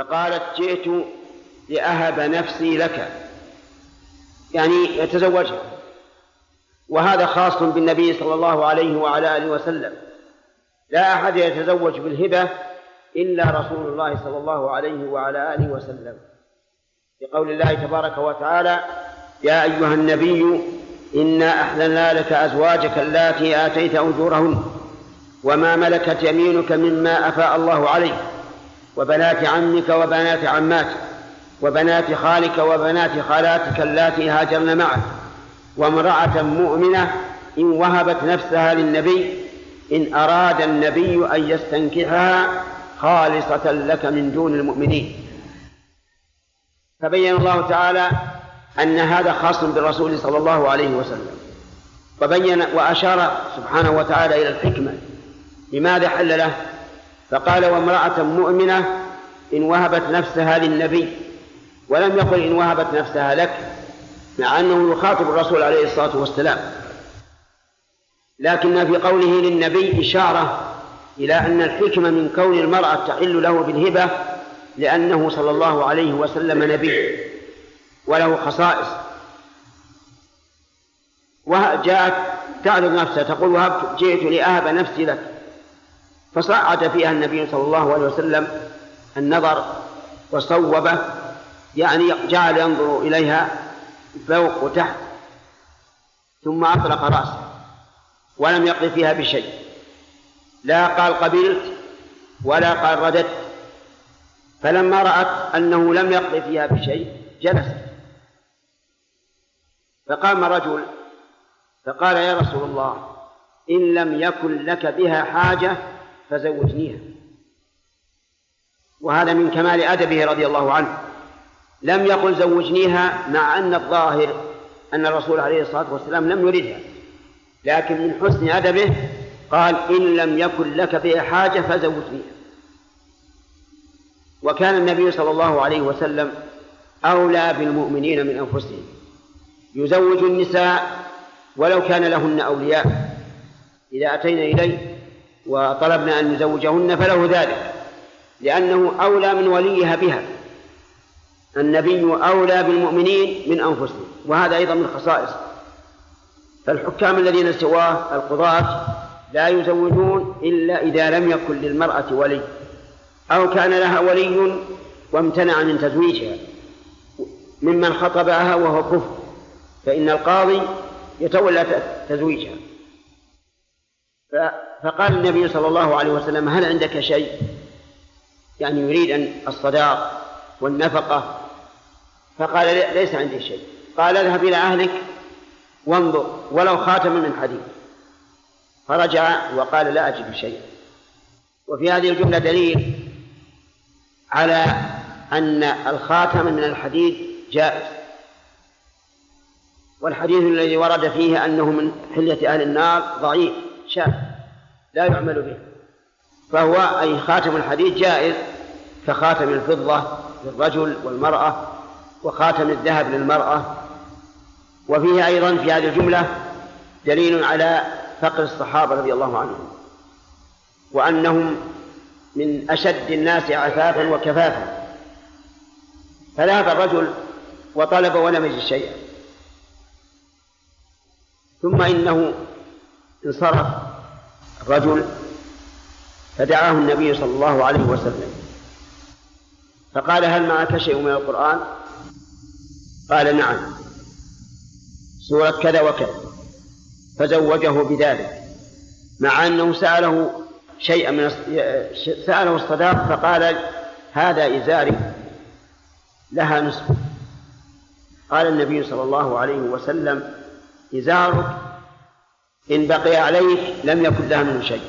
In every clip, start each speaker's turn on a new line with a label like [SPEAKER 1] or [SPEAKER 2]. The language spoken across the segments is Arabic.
[SPEAKER 1] فقالت جئت لأهب نفسي لك. يعني يتزوجها. وهذا خاص بالنبي صلى الله عليه وعلى آله وسلم. لا أحد يتزوج بالهبة إلا رسول الله صلى الله عليه وعلى آله وسلم. بقول الله تبارك وتعالى يا أيها النبي إنا أحللنا لك أزواجك اللاتي آتيت أجورهن وما ملكت يمينك مما أفاء الله عليك. وبنات عمك وبنات عماتك وبنات خالك وبنات خالاتك اللاتي هاجرن معك. وامرأة مؤمنة إن وهبت نفسها للنبي إن أراد النبي أن يستنكحها خالصة لك من دون المؤمنين. فبين الله تعالى أن هذا خاص بالرسول صلى الله عليه وسلم. وبين وأشار سبحانه وتعالى إلى الحكمة. لماذا حل له؟ فقال وامرأة مؤمنة إن وهبت نفسها للنبي. ولم يقل إن وهبت نفسها لك مع أنه يخاطب الرسول عليه الصلاة والسلام. لكن في قوله للنبي إشارة إلى أن الحكمة من كون المرأة تحل له بالهبة لأنه صلى الله عليه وسلم نبي وله خصائص. وجاءت تعرض نفسها تقول وهبت جئت لأهب نفسي لك. فصعد فيها النبي صلى الله عليه وسلم النظر وصوبه يعني جعل ينظر إليها فوق وتحت ثم أطلق رأسه ولم يقض فيها بشيء لا قال قبلت ولا قال رددت فلما رأت أنه لم يقض فيها بشيء جلست. فقام رجل فقال يا رسول الله إن لم يكن لك بها حاجة فزوجنيها. وهذا من كمال أدبه رضي الله عنه. لم يقل زوجنيها مع أن الظاهر أن الرسول عليه الصلاة والسلام لم يردها لكن من حسن أدبه قال إن لم يكن لك بها حاجة فزوجنيها. وكان النبي صلى الله عليه وسلم أولى بالمؤمنين من أنفسهم. يزوج النساء ولو كان لهن أولياء. إذا أتينا إليه وطلبنا أن نزوجهن فله ذلك لأنه أولى من وليها بها. النبي أولى بالمؤمنين من أنفسهم وهذا أيضا من خصائص. فالحكام الذين سواه القضاة لا يزوجون إلا إذا لم يكن للمرأة ولي أو كان لها ولي وامتنع من تزويجها. ممن خطبها وهو كفر فإن القاضي يتولى تزويجها. فقال النبي صلى الله عليه وسلم هل عندك شيء؟ يعني يريد أن الصداق والنفقة. فقال ليس عندي شيء. قال اذهب إلى أهلك وانظر ولو خاتم من حديد. فرجع وقال لا أجد شيئا وفي هذه الجملة دليل على أن الخاتم من الحديد جائز. والحديث الذي ورد فيه أنه من حلية أهل النار ضعيف. شاذ لا يعمل به. فهو أي خاتم الحديد جائز كخاتم الفضة للرجل والمرأة وخاتم الذهب للمرأة. وفيه أيضا في هذه الجملة دليل على فقر الصحابة رضي الله عنهم وأنهم من أشد الناس عفافا وكفافا. فذهب الرجل وطلب ولم يجد شيئا. ثم إنه انصرف الرجل فدعاه النبي صلى الله عليه وسلم. فقال هل معك شيء من القرآن؟ قال نعم. سورة كذا وكذا. فزوجه بذلك. مع أنه سأله شيئا من سأله الصداق فقال هذا إزاري لها نصف. قال النبي صلى الله عليه وسلم إزارك إن بقي عليك لم يكن لها منه شيء.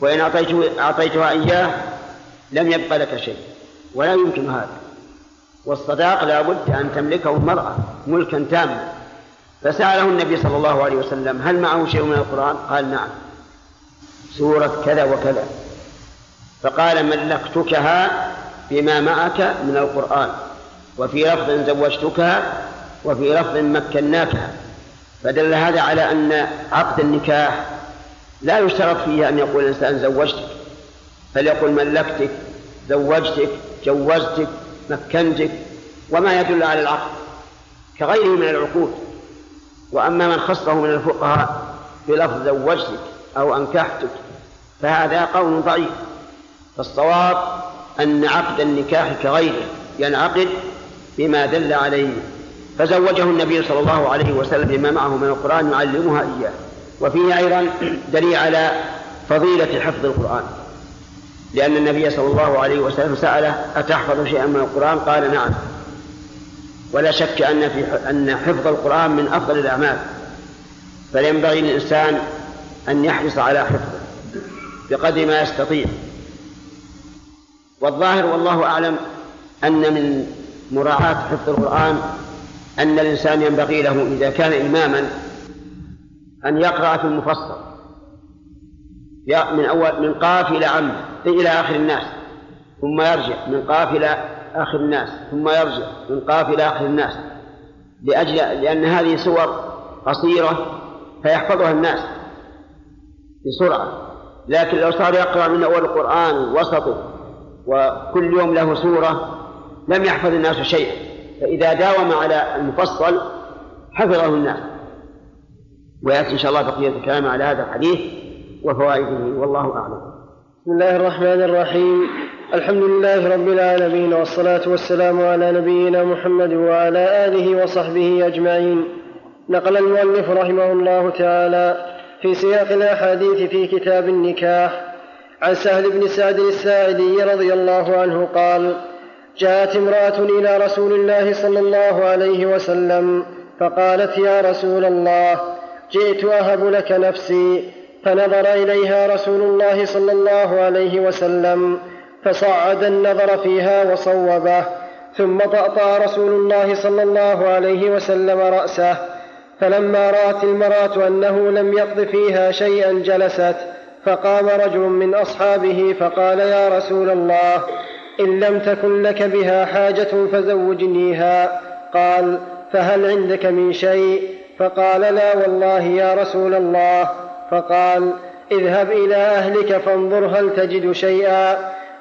[SPEAKER 1] وإن أعطيته أعطيتها إياه لم يبق لك شيء. ولا يمكن هذا. والصداق لا بد أن تملكه المرأة ملكا تاما. فسأله النبي صلى الله عليه وسلم هل معه شيء من القرآن؟ قال نعم. سورة كذا وكذا. فقال ملكتكها بما معك من القرآن وفي لفظ زوجتكها وفي لفظ مكناكها. فدل هذا على أن عقد النكاح لا يشترط فيه أن يقول الإنسان زوجتك بل يقول ملكتك زوجتك جوزتك مكنتك وما يدل على العقد كغيره من العقود. وأما من خصه من الفقهاء بلفظ زوجتك أو أنكحتك فهذا قول ضعيف. فالصواب أن عقد النكاح كغيره ينعقد بما دل عليه فزوجه النبي صلى الله عليه وسلم بما معه من القرآن يعلمها إياه. وفيه أيضا دليل على فضيلة حفظ القرآن. لأن النبي صلى الله عليه وسلم سأله أتحفظ شيئا من القرآن؟ قال نعم. ولا شك أن في أن حفظ القرآن من أفضل الأعمال. فينبغي للإنسان أن يحرص على حفظه بقدر ما يستطيع. والظاهر والله أعلم أن من مراعاة حفظ القرآن أن الإنسان ينبغي له إذا كان إماما أن يقرأ في المفصل. من أول من قاف إلى عم إلى آخر الناس ثم يرجع. من قاف إلى آخر الناس ثم يرجع. من قاف إلى آخر الناس. لأجل لأن هذه سور قصيرة فيحفظها الناس بسرعة. لكن لو صار يقرأ من أول القرآن وسطه وكل يوم له سورة لم يحفظ الناس شيئا. فإذا داوم على المفصل حفظه الناس. ويأتي إن شاء الله بقية الكلام على هذا الحديث وفوائده والله أعلم.
[SPEAKER 2] بسم الله الرحمن الرحيم. الحمد لله رب العالمين والصلاة والسلام على نبينا محمد وعلى آله وصحبه أجمعين. نقل المؤلف رحمه الله تعالى في سياق الأحاديث في كتاب النكاح عن سهل بن سعد الساعدي رضي الله عنه قال جاءت امرأة إلى رسول الله صلى الله عليه وسلم فقالت يا رسول الله جئت أهب لك نفسي. فنظر إليها رسول الله صلى الله عليه وسلم فصعد النظر فيها وصوبه ثم طأطأ رسول الله صلى الله عليه وسلم رأسه. فلما رأت المرأة أنه لم يقض فيها شيئا جلست فقام رجل من أصحابه فقال يا رسول الله إن لم تكن لك بها حاجة فزوجنيها. قال فهل عندك من شيء؟ فقال لا والله يا رسول الله. فقال اذهب إلى أهلك فانظر هل تجد شيئا.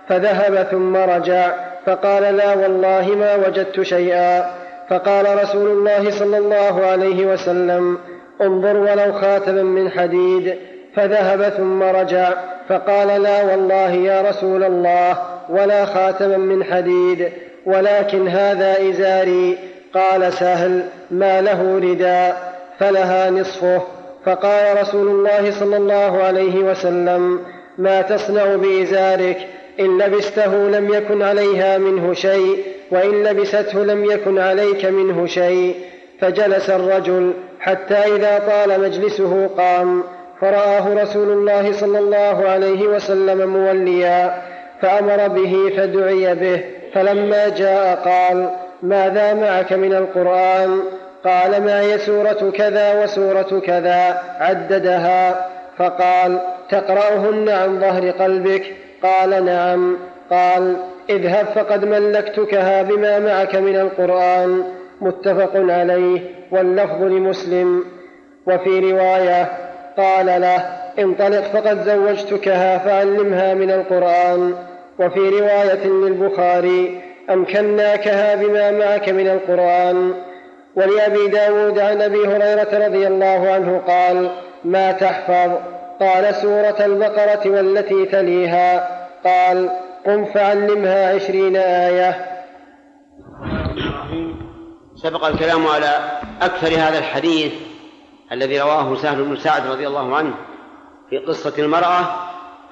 [SPEAKER 2] فذهب ثم رجع فقال لا والله ما وجدت شيئا. فقال رسول الله صلى الله عليه وسلم انظر ولو خاتما من حديد. فذهب ثم رجع. فقال لا والله يا رسول الله ولا خاتما من حديد ولكن هذا إزاري. قال سهل ما له رداء فلها نصفه. فقال رسول الله صلى الله عليه وسلم ما تصنع بإزارك؟ إن لبسته لم يكن عليها منه شيء وإن لبسته لم يكن عليك منه شيء. فجلس الرجل حتى إذا طال مجلسه قام. فرآه رسول الله صلى الله عليه وسلم موليا فأمر به فدعي به فلما جاء قال ماذا معك من القرآن؟ قال معي سورة كذا وسورة كذا عددها فقال تقرأهن عن ظهر قلبك قال نعم قال اذهب فقد ملكتكها بما معك من القرآن متفق عليه واللفظ لمسلم وفي رواية قال له انطلق فقد زوجتكها فعلمها من القرآن. وفي رواية للبخاري أمكناكها بما معك من القرآن. ولأبي داود عن أبي هريرة رضي الله عنه قال ما تحفظ؟ قال سورة البقرة والتي تليها. قال قم فعلمها عشرين آية.
[SPEAKER 1] سبق الكلام على أكثر هذا الحديث الذي رواه سهل بن سعد رضي الله عنه في قصة المرأة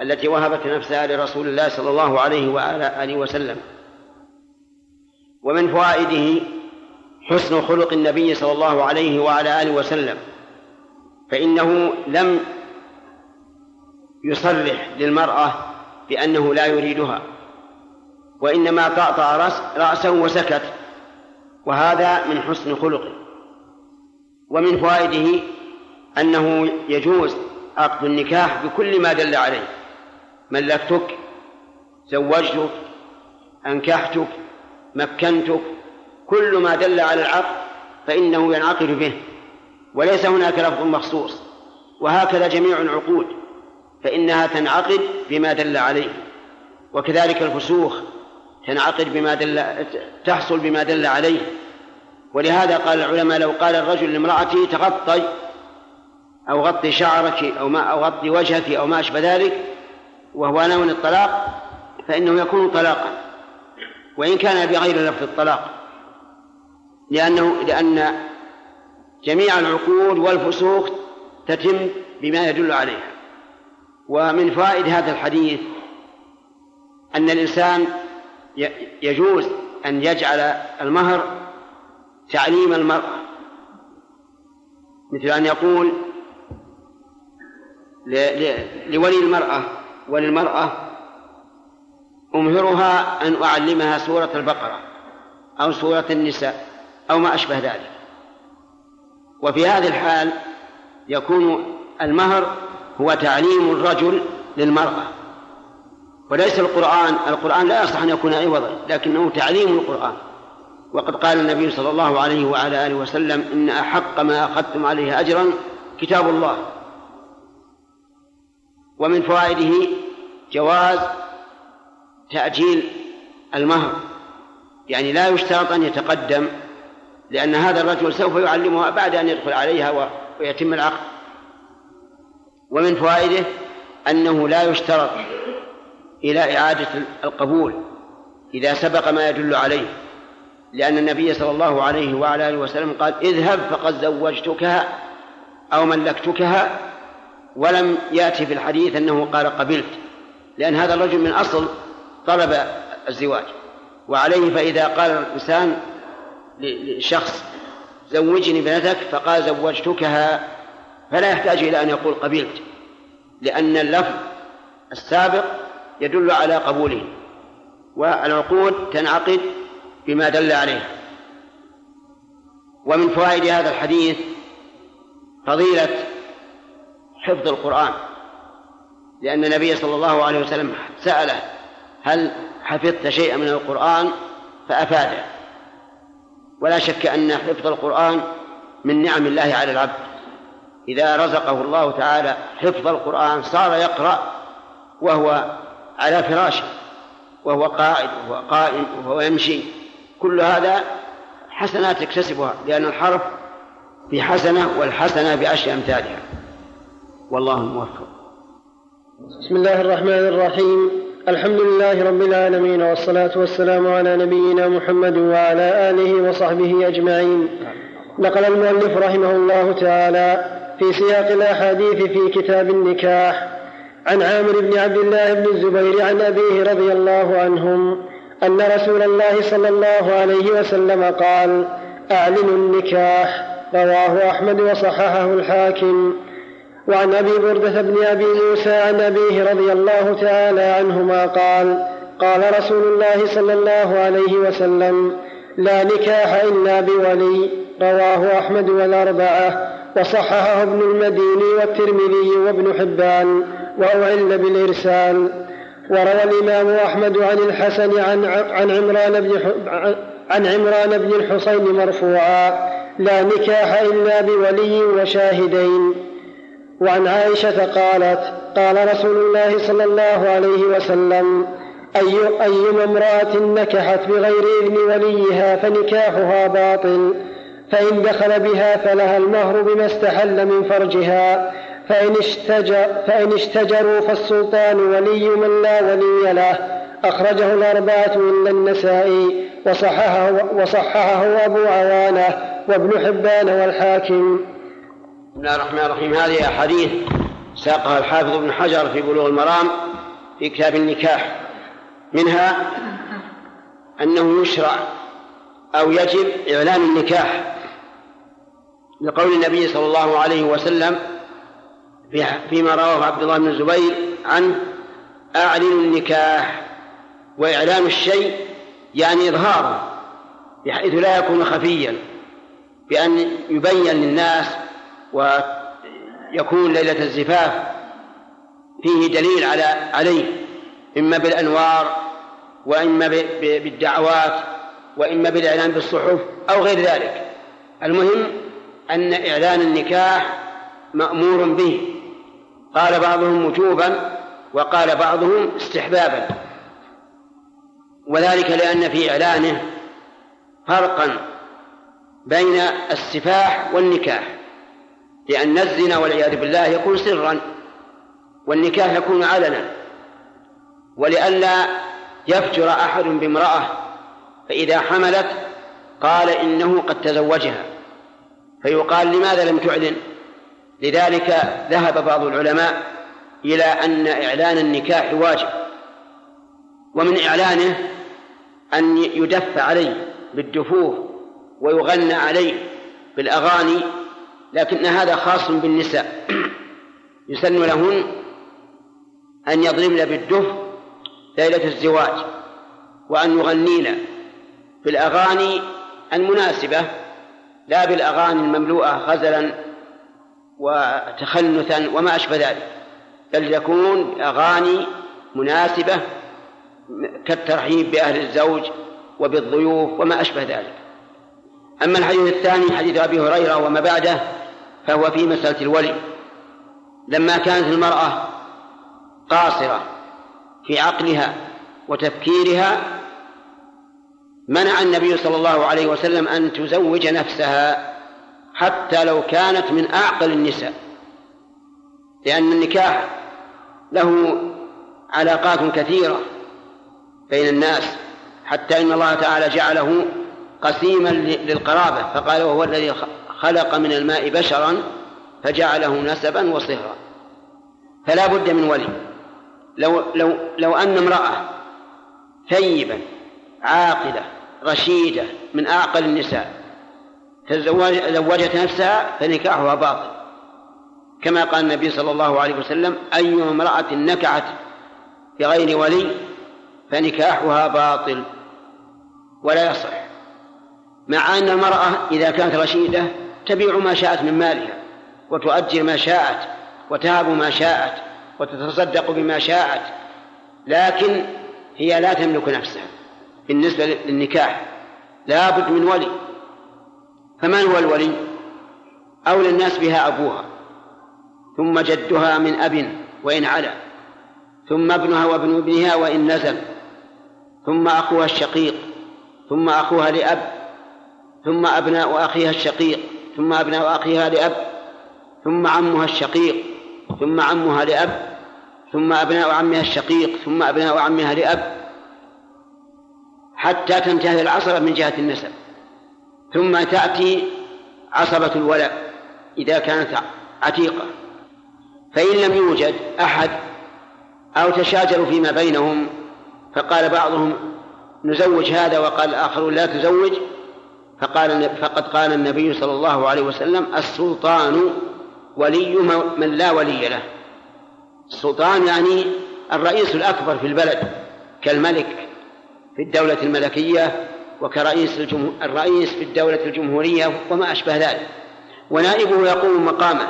[SPEAKER 1] التي وهبت نفسها لرسول الله صلى الله عليه وعلى آله وسلم. ومن فوائده حسن خلق النبي صلى الله عليه وعلى آله وسلم فإنه لم يصرح للمرأة بأنه لا يريدها وإنما طأطأ رأسه وسكت وهذا من حسن خلقه. ومن فوائده أنه يجوز عقد النكاح بكل ما دل عليه. ملكتك زوجتك أنكحتك مكنتك كل ما دل على العقد فإنه ينعقد به. وليس هناك لفظ مخصوص. وهكذا جميع العقود فإنها تنعقد بما دل عليه. وكذلك الفسوخ تنعقد بما دل تحصل بما دل عليه. ولهذا قال العلماء لو قال الرجل لامرأته تغطي أو غطي شعرك أو ما أو غطي وجهك أو ما أشبه ذلك وهو نون الطلاق فإنه يكون طلاقا. وإن كان بغير لفظ الطلاق. لأنه لأن جميع العقود والفسوق تتم بما يدل عليها. ومن فوائد هذا الحديث أن الإنسان يجوز أن يجعل المهر تعليم المرأة مثل أن يقول لولي المرأة وللمرأة أمهرها أن أعلمها سورة البقرة أو سورة النساء أو ما أشبه ذلك. وفي هذه الحال يكون المهر هو تعليم الرجل للمرأة. وليس القرآن القرآن لا يصح أن يكون عوضا لكنه تعليم القرآن. وقد قال النبي صلى الله عليه وعلى آله وسلم إن أحق ما أخذتم عليه أجرا كتاب الله. ومن فوائده جواز تأجيل المهر يعني لا يشترط أن يتقدم لأن هذا الرجل سوف يعلمها بعد أن يدخل عليها ويتم العقد. ومن فوائده أنه لا يشترط إلى إعادة القبول إذا سبق ما يدل عليه. لأن النبي صلى الله عليه وعلى آله وسلم قال اذهب فقد زوجتكها أو ملكتكها ولم يأتي في الحديث أنه قال قبلت. لأن هذا الرجل من أصل طلب الزواج. وعليه فإذا قال الإنسان لشخص زوجني ابنتك فقال زوجتكها فلا يحتاج إلى أن يقول قبلت لأن اللفظ السابق يدل على قبوله. والعقود تنعقد بما دل عليه. ومن فوائد هذا الحديث فضيلة حفظ القرآن. لأن النبي صلى الله عليه وسلم سأله هل حفظت شيئا من القرآن؟ فأفاده. ولا شك أن حفظ القرآن من نعم الله على العبد. إذا رزقه الله تعالى حفظ القرآن صار يقرأ وهو على فراشه وهو قاعد وهو قائم وهو يمشي. كل هذا حسنات يكتسبها لأن الحرف بحسنة والحسنة بعشر أمثالها. والله الموفق
[SPEAKER 2] بسم الله الرحمن الرحيم. الحمد لله رب العالمين والصلاة والسلام على نبينا محمد وعلى آله وصحبه أجمعين. نقل المؤلف رحمه الله تعالى في سياق الأحاديث في كتاب النكاح عن عامر بن عبد الله بن الزبير عن أبيه رضي الله عنهم أن رسول الله صلى الله عليه وسلم قال أعلنوا النكاح رواه أحمد وصححه الحاكم. وعن أبي بردة بن أبي موسى عن أبيه رضي الله تعالى عنهما قال قال رسول الله صلى الله عليه وسلم لا نكاح إلا بولي رواه أحمد والأربعة وصححه ابن المديني والترمذي وابن حبان وأعل بالإرسال. وروى الإمام أحمد عن الحسن عن عن عمران بن عن عمران بن الحصين مرفوعا لا نكاح إلا بولي وشاهدين وعن عائشة قالت قال رسول الله صلى الله عليه وسلم أي أيما امرأة نكحت بغير إذن وليها فنكاحها باطل فإن دخل بها فلها المهر بما استحل من فرجها فإن, اشتجر فإن اشتجروا فالسلطان ولي من لا ولي له. أخرجه الأربعة إلا النسائي وصححه, وصححه أبو عوانة وابن حبان والحاكم.
[SPEAKER 1] بسم الله الرحمن الرحيم. هذه أحاديث ساقها الحافظ ابن حجر في بلوغ المرام في كتاب النكاح. منها أنه يشرع أو يجب إعلان النكاح لقول النبي صلى الله عليه وسلم فيما رواه عبد الله بن الزبير عنه أعلنوا النكاح وإعلان الشيء يعني إظهاره بحيث لا يكون خفيا بأن يبين للناس ويكون ليلة الزفاف فيه دليل على عليه إما بالأنوار وإما بالدعوات وإما بالإعلان بالصحف أو غير ذلك. المهم أن إعلان النكاح مأمور به. قال بعضهم وجوبا وقال بعضهم استحبابا. وذلك لأن في إعلانه فرقا بين السفاح والنكاح لأن الزنا والعياذ بالله يكون سرا والنكاح يكون علنا. ولئلا يفجر أحد بامرأة فإذا حملت قال إنه قد تزوجها. فيقال لماذا لم تعلن؟ لذلك ذهب بعض العلماء إلى أن إعلان النكاح واجب ومن إعلانه أن يدف عليه بالدفوف ويغنى عليه بالأغاني لكن هذا خاص بالنساء. يسن لهن أن يضربن بالدف ليلة الزواج وأن يغنين بالأغاني المناسبة لا بالأغاني المملوءة غزلا وتخنثا وما أشبه ذلك. بل يكون أغاني مناسبة كالترحيب بأهل الزوج وبالضيوف وما أشبه ذلك. أما الحديث الثاني حديث أبي هريرة وما بعده فهو في مسألة الولي. لما كانت المرأة قاصرة في عقلها وتفكيرها منع النبي صلى الله عليه وسلم أن تزوج نفسها حتى لو كانت من أعقل النساء لأن النكاح له علاقات كثيرة بين الناس حتى إن الله تعالى جعله قسيما للقرابة فقال وهو الذي خلق من الماء بشرا فجعله نسبا وصهرا. فلا بد من ولي. لو لو لو أن امرأة ثيبا عاقلة رشيدة من أعقل النساء تزوجت نفسها فنكاحها باطل. كما قال النبي صلى الله عليه وسلم أي امرأة نكعت بغير ولي فنكاحها باطل. ولا يصح. مع أن المرأة إذا كانت رشيدة تبيع ما شاءت من مالها وتؤجر ما شاءت وتهب ما شاءت وتتصدق بما شاءت لكن هي لا تملك نفسها. بالنسبة للنكاح لا بد من ولي. فمن هو الولي؟ أولى الناس بها أبوها ثم جدها من أب وإن علا ثم ابنها وابن ابنها وإن نزل ثم أخوها الشقيق ثم أخوها لأب ثم أبناء أخيها الشقيق ثم أبناء أخيها لأب ثم عمها الشقيق ثم عمها لأب ثم أبناء عمها الشقيق ثم أبناء عمها لأب حتى تنتهي العصبة من جهة النسب. ثم تأتي عصبة الولاء إذا كانت عتيقة. فإن لم يوجد أحد أو تشاجروا فيما بينهم فقال بعضهم نزوج هذا وقال الآخر لا تزوج. فقال فقد قال النبي صلى الله عليه وسلم السلطان ولي من لا ولي له. السلطان يعني الرئيس الأكبر في البلد كالملك في الدولة الملكية وكرئيس الرئيس في الدولة الجمهورية وما أشبه ذلك. ونائبه يقوم مقامه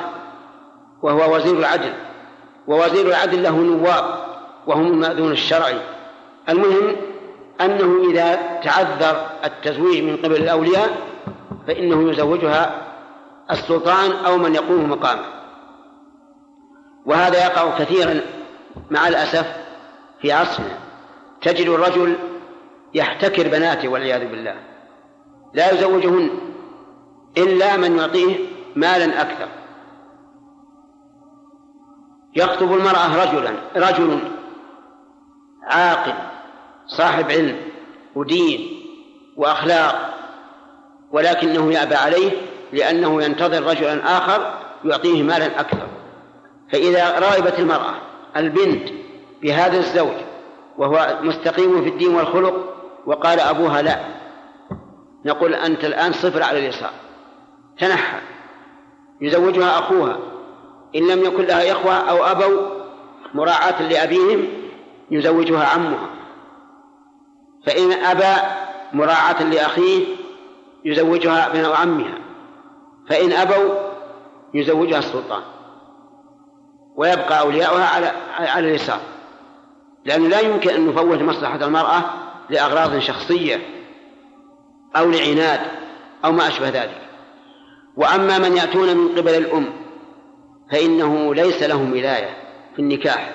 [SPEAKER 1] وهو وزير العدل. ووزير العدل له نواب وهم المأذون الشرعي. المهم أنه إذا تعذر التزويج من قبل الأولياء فإنه يزوجها السلطان أو من يقوم مقامه. وهذا يقع كثيرا مع الأسف في عصرنا تجد الرجل يحتكر بناته والعياذ بالله. لا يزوجهن إلا من يعطيه مالا أكثر. يخطب المرأة رجلا رجل عاقل صاحب علم ودين وأخلاق ولكنه يأبى عليه لأنه ينتظر رجلا آخر يعطيه مالا أكثر. فإذا رغبت المرأة البنت بهذا الزوج وهو مستقيم في الدين والخلق وقال أبوها لا. نقول أنت الآن صفر على اليسار. تنحى يزوجها أخوها. إن لم يكن لها إخوة أو أبوا مراعاة لأبيهم يزوجها عمها. فإن أبى مراعاة لأخيه يزوجها ابن عمها. فإن أبوا يزوجها السلطان. ويبقى أولياؤها على على اليسار. لأنه لا يمكن أن نفوت مصلحة المرأة لأغراض شخصية أو لعناد أو ما أشبه ذلك. وأما من يأتون من قبل الأم فإنه ليس لهم ولاية في النكاح.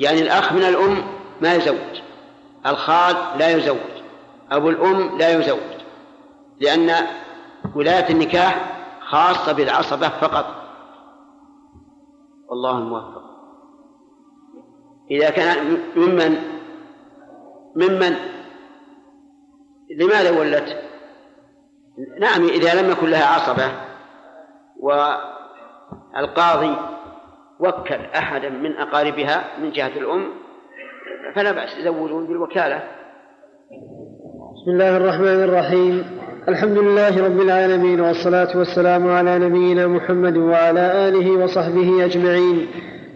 [SPEAKER 1] يعني الأخ من الأم ما يزوج الخال لا يزوج أبو الأم لا يزوج لأن ولاية النكاح خاصة بالعصبة فقط. والله الموفق إذا كان ممن ممن؟ لماذا ولت؟ نعم إذا لم يكن لها عصبة. والقاضي وكل أحدا من أقاربها من جهة الأم فلا بأس يزوجون بالوكالة.
[SPEAKER 2] بسم الله الرحمن الرحيم. الحمد لله رب العالمين والصلاة والسلام على نبينا محمد وعلى آله وصحبه أجمعين.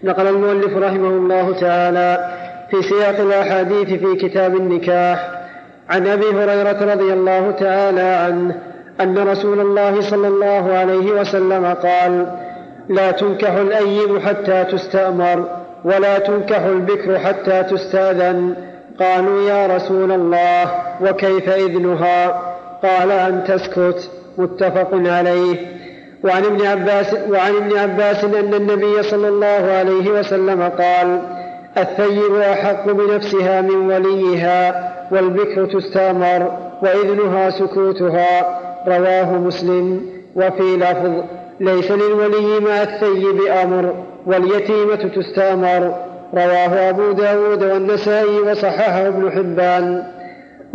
[SPEAKER 2] نقل المؤلف رحمه الله تعالى في سياق الأحاديث في كتاب النكاح عن أبي هريرة رضي الله تعالى عنه أن رسول الله صلى الله عليه وسلم قال لا تنكح الأيم حتى تستأمر ولا تنكح البكر حتى تستأذن. قالوا يا رسول الله وكيف إذنها؟ قال أن تسكت. متفق عليه. وعن ابن عباس وعن ابن عباس أن النبي صلى الله عليه وسلم قال الثيب أحق بنفسها من وليها والبكر تستامر وإذنها سكوتها رواه مسلم. وفي لفظ ليس للولي مع الثيب أمر واليتيمة تستامر رواه أبو داود والنسائي وصححه ابن حبان.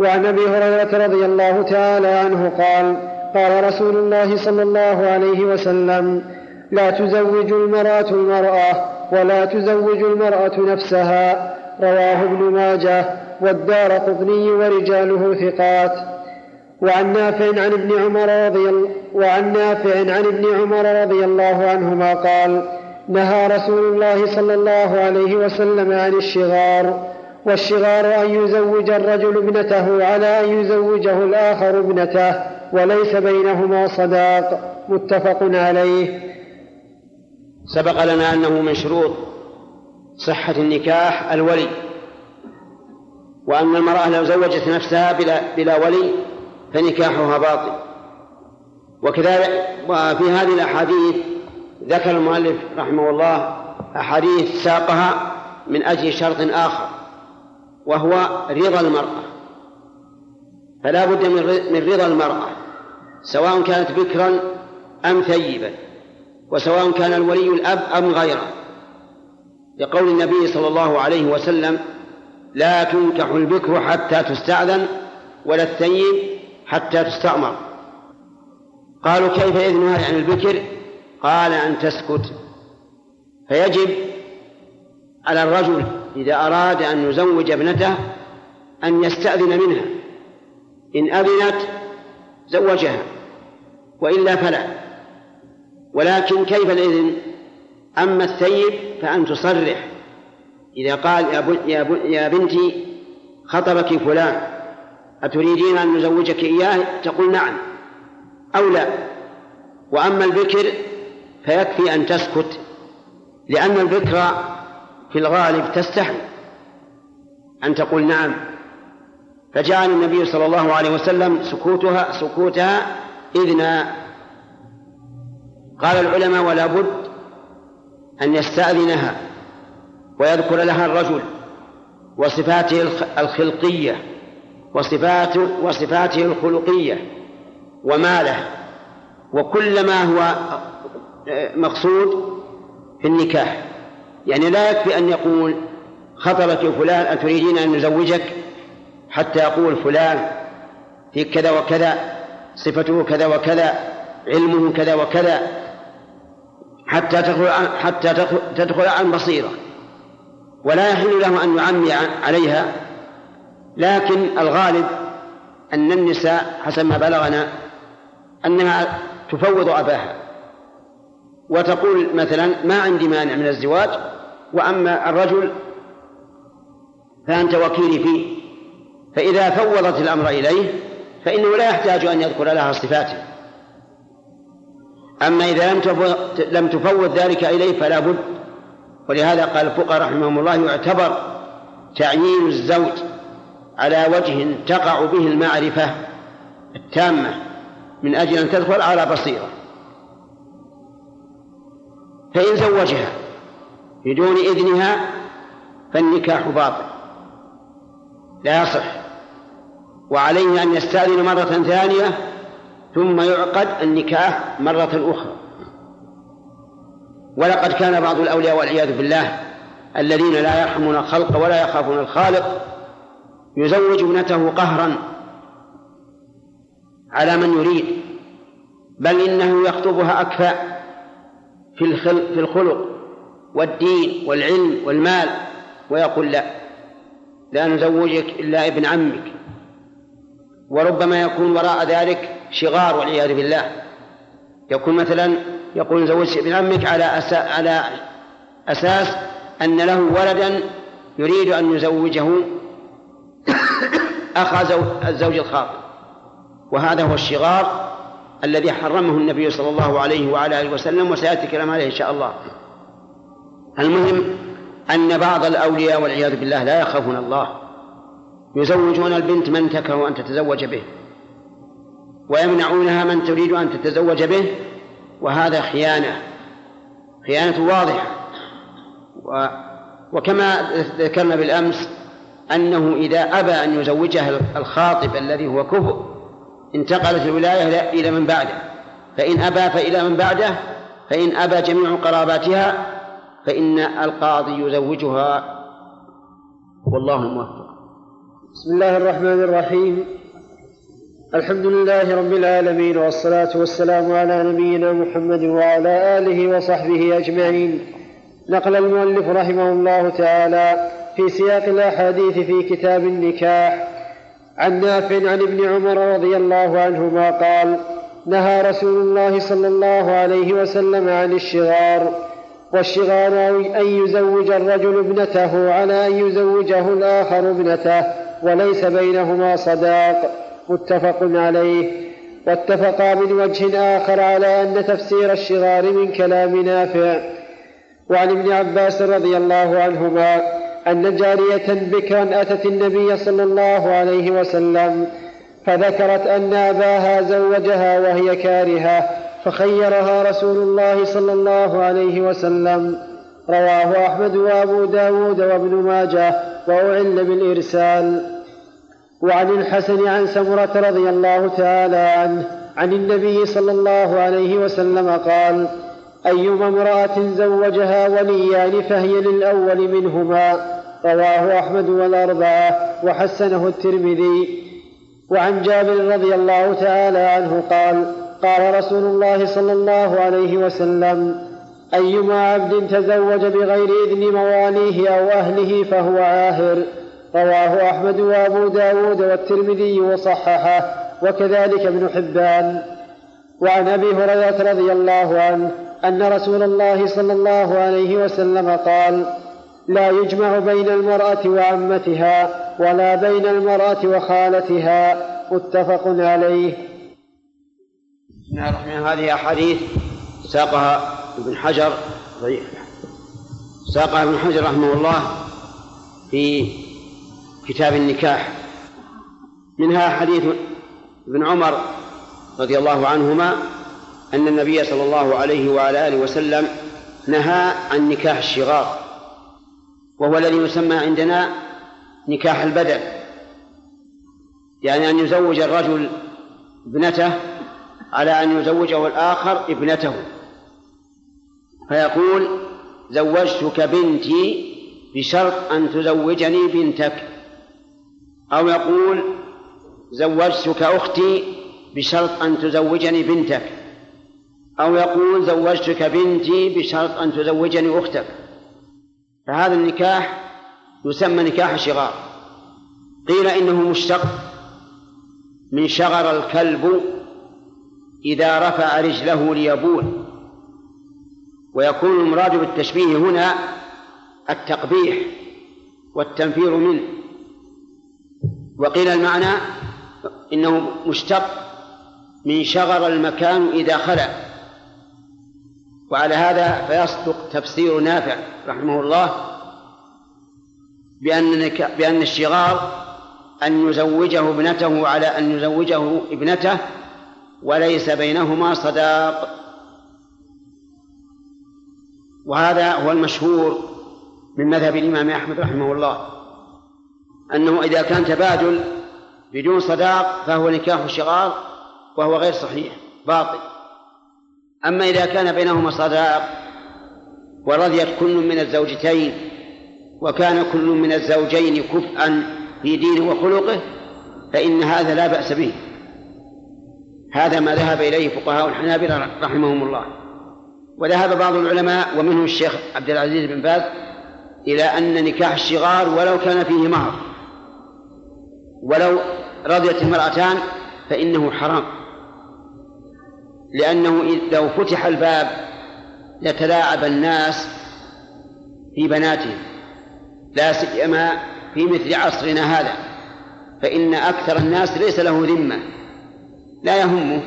[SPEAKER 2] وعن أبي هريرة رضي الله تعالى عنه قال قال رسول الله صلى الله عليه وسلم لا تزوج المرأة المرأة ولا تزوج المرأة نفسها. رواه ابن ماجه والدار قطني ورجاله ثقات. وعن نافع عن ابن عمر رضي وعن نافع عن ابن عمر رضي الله عنهما قال نهى رسول الله صلى الله عليه وسلم عن الشغار والشغار أن يزوج الرجل ابنته على أن يزوجه الآخر ابنته وليس بينهما صداق. متفق عليه.
[SPEAKER 1] سبق لنا أنه من شروط صحة النكاح الولي وأن المرأة لو زوجت نفسها بلا, بلا ولي فنكاحها باطل. وكذلك وفي هذه الأحاديث ذكر المؤلف رحمه الله أحاديث ساقها من أجل شرط آخر وهو رضا المرأة. فلا بد من رضا المرأة سواء كانت بكرا أم ثيبا. وسواء كان الولي الأب أم غيره. لقول النبي صلى الله عليه وسلم لا تنكح البكر حتى تستأذن ولا الثيب حتى تستأمر. قالوا كيف إذنها عن البكر؟ قال أن تسكت. فيجب على الرجل إذا أراد أن يزوج ابنته أن يستأذن منها. إن أذنت زوجها وإلا فلا. ولكن كيف الإذن؟ أما الثيب فأن تصرح إذا قال يا, يا بنتي خطبك فلان أتريدين أن نزوجك إياه؟ تقول نعم أو لا. وأما البكر فيكفي أن تسكت لأن البكر في الغالب تستحي. أن تقول نعم. فجعل النبي صلى الله عليه وسلم سكوتها سكوتها إذنا قال العلماء ولا بد أن يستأذنها ويذكر لها الرجل وصفاته الخلقية وصفاته وصفاته الخلقية وماله وكل ما هو مقصود في النكاح. يعني لا يكفي أن يقول خطبك فلان أتريدين أن نزوجك؟ حتى يقول فلان في كذا وكذا صفته كذا وكذا علمه كذا وكذا. حتى تدخل حتى تدخل عن بصيرة. ولا يحل له أن يعمي عليها لكن الغالب أن النساء حسب ما بلغنا أنها تفوض أباها. وتقول مثلا ما عندي مانع من الزواج وأما الرجل فأنت وكيلي فيه. فإذا فوضت الأمر إليه فإنه لا يحتاج أن يذكر لها صفاته. أما إذا لم لم تفوض ذلك إليه فلا بد. ولهذا قال الفقهاء رحمهم الله يعتبر تعيين الزوج على وجه تقع به المعرفة التامة من أجل أن تدخل على بصيرة. فإن زوجها بدون إذنها فالنكاح باطل. لا يصح. وعليه أن يستأذن مرة ثانية ثم يعقد النكاح مرة أخرى. ولقد كان بعض الأولياء والعياذ بالله الذين لا يرحمون الخلق ولا يخافون الخالق يزوج ابنته قهرا على من يريد بل إنه يخطبها أكفأ في في الخلق والدين والعلم والمال ويقول لا لا نزوجك إلا ابن عمك وربما يكون وراء ذلك شغار والعياذ بالله. يكون مثلا يقول زوجت ابن عمك على على أساس أن له ولدا يريد أن يزوجه أخا الزوج الخاطئ وهذا هو الشغار الذي حرمه النبي صلى الله عليه وعلى آله وسلم وسيأتي كلام عليه إن شاء الله. المهم أن بعض الأولياء والعياذ بالله لا يخافون الله. يزوجون البنت من تكره أن تتزوج به. ويمنعونها من تريد أن تتزوج به وهذا خيانة خيانة واضحة. و وكما ذكرنا بالأمس أنه إذا أبى أن يزوجها الخاطب الذي هو كفر انتقلت الولاية إلى من بعده. فإن أبى فإلى من بعده فإن أبى جميع قراباتها فإن القاضي يزوجها. والله الموفق
[SPEAKER 2] بسم الله الرحمن الرحيم. الحمد لله رب العالمين والصلاة والسلام على نبينا محمد وعلى آله وصحبه أجمعين. نقل المؤلف رحمه الله تعالى في سياق الأحاديث في كتاب النكاح عن نافع عن ابن عمر رضي الله عنهما قال نهى رسول الله صلى الله عليه وسلم عن الشغار والشغار أن يزوج الرجل ابنته على أن يزوجه الآخر ابنته وليس بينهما صداق. متفق عليه واتفقا من وجه آخر على أن تفسير الشغار من كلام نافع. وعن ابن عباس رضي الله عنهما أن جارية بكرا أتت النبي صلى الله عليه وسلم فذكرت أن أباها زوجها وهي كارهة فخيرها رسول الله صلى الله عليه وسلم. رواه أحمد وأبو داود وابن ماجه وأعل بالإرسال. وعن الحسن عن سمرة رضي الله تعالى عنه عن النبي صلى الله عليه وسلم قال أيما امرأة زوجها وليان فهي للأول منهما رواه أحمد والأربعة وحسنه الترمذي. وعن جابر رضي الله تعالى عنه قال قال رسول الله صلى الله عليه وسلم أيما عبد تزوج بغير إذن مواليه أو أهله فهو عاهر رواه أحمد وأبو داود والترمذي وصححه وكذلك ابن حبان. وعن أبي هريرة رضي الله عنه أن رسول الله صلى الله عليه وسلم قال لا يجمع بين المرأة وعمتها ولا بين المرأة وخالتها. متفق عليه.
[SPEAKER 1] بسم الله الرحمن هذه أحاديث ساقها ابن حجر ضعيف ساقها ابن حجر رحمه الله في كتاب النكاح منها حديث ابن عمر رضي الله عنهما أن النبي صلى الله عليه وعلى آله وسلم نهى عن نكاح الشغار وهو الذي يسمى عندنا نكاح البدل يعني أن يزوج الرجل ابنته على أن يزوجه الآخر ابنته. فيقول زوجتك بنتي بشرط أن تزوجني بنتك. أو يقول زوجتك أختي بشرط أن تزوجني بنتك. أو يقول زوجتك بنتي بشرط أن تزوجني أختك. فهذا النكاح يسمى نكاح الشغار قيل إنه مشتق من شغر الكلب إذا رفع رجله ليبول. ويكون المراد بالتشبيه هنا التقبيح والتنفير منه. وقيل المعنى إنه مشتق من شغر المكان إذا خلا وعلى هذا فيصدق تفسير نافع رحمه الله بأن بأن الشغار أن يزوجه ابنته على أن يزوجه ابنته وليس بينهما صداق. وهذا هو المشهور من مذهب الإمام أحمد رحمه الله. أنه إذا كان تبادل بدون صداق فهو نكاح شغار وهو غير صحيح باطل. أما إذا كان بينهما صداق ورضيت كل من الزوجتين وكان كل من الزوجين كفءا في دينه وخلقه فإن هذا لا بأس به. هذا ما ذهب إليه فقهاء الحنابلة رحمهم الله. وذهب بعض العلماء ومنهم الشيخ عبد العزيز بن باز إلى أن نكاح الشغار ولو كان فيه مهر. ولو رضيت المرأتان فإنه حرام. لأنه لو فتح الباب لتلاعب الناس في بناتهم لا سيما في مثل عصرنا هذا فإن أكثر الناس ليس له ذمة. لا يهمه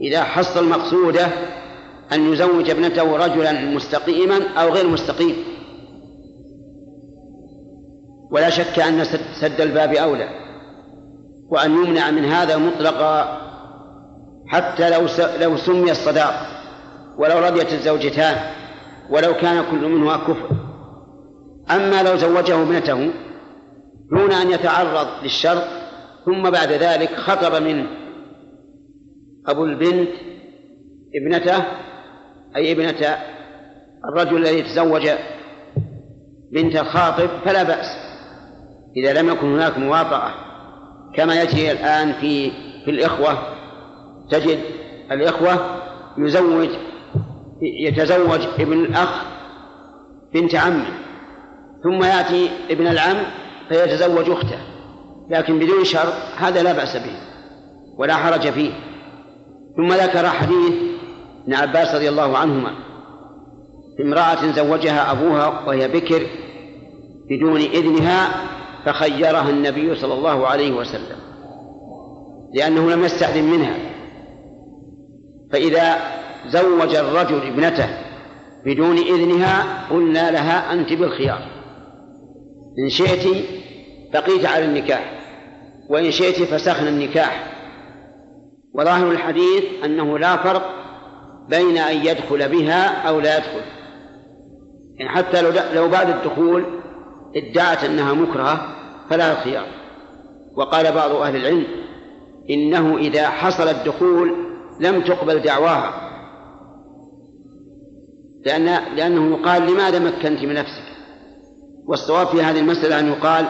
[SPEAKER 1] إذا حصل مقصوده أن يزوج ابنته رجلا مستقيما أو غير مستقيم. ولا شك أن سد الباب أولى. وأن يمنع من هذا مطلقا حتى لو لو سمي الصداق ولو رضيت الزوجتان ولو كان كل منهما كفر. أما لو زوجه ابنته دون أن يتعرض للشرط ثم بعد ذلك خطب منه أبو البنت ابنته أي ابنة الرجل الذي تزوج بنت الخاطب فلا بأس إذا لم يكن هناك مواطأة. كما يجري الآن في في الإخوة تجد الإخوة يزوج يتزوج ابن الأخ بنت عمه ثم يأتي ابن العم فيتزوج أخته لكن بدون شرط هذا لا بأس به ولا حرج فيه. ثم ذكر حديث ابن عباس رضي الله عنهما امرأة زوجها أبوها وهي بكر بدون إذنها فخيرها النبي صلى الله عليه وسلم لأنه لم يستأذن منها. فإذا زوج الرجل ابنته بدون إذنها قلنا لها أنت بالخيار. إن شئت بقيت على النكاح وإن شئت فسخنا النكاح. وظاهر الحديث أنه لا فرق بين أن يدخل بها أو لا يدخل. يعني حتى لو لو بعد الدخول ادعت أنها مكرهة فلا خيار. وقال بعض أهل العلم إنه إذا حصل الدخول لم تقبل دعواها لأن لأنه يقال لماذا مكنت من نفسك والصواب في هذه المسألة أن يقال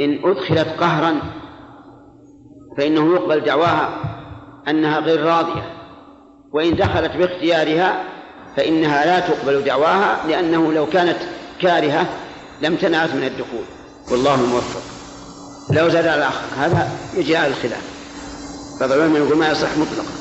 [SPEAKER 1] إن أدخلت قهرا فإنه يقبل دعواها أنها غير راضية وإن دخلت باختيارها فإنها لا تقبل دعواها لأنه لو كانت كارهة لم تنعت من الدخول. والله الموفق لو زاد على الآخر هذا يجي على الخلاف. بعض العلماء يقول ما يصح مطلقا.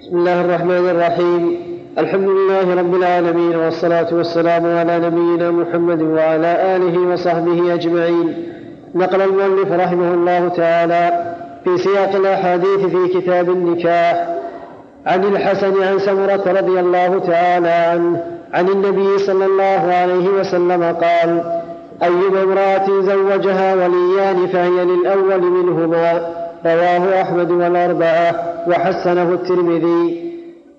[SPEAKER 2] بسم الله الرحمن الرحيم. الحمد لله رب العالمين والصلاة والسلام على نبينا محمد وعلى آله وصحبه أجمعين. نقل المؤلف رحمه الله تعالى في سياق الأحاديث في كتاب النكاح عن الحسن عن سمرة رضي الله تعالى عنه. عن النبي صلى الله عليه وسلم قال أيما امرأة زوجها وليان فهي للأول منهما رواه أحمد والأربعة وحسنه الترمذي.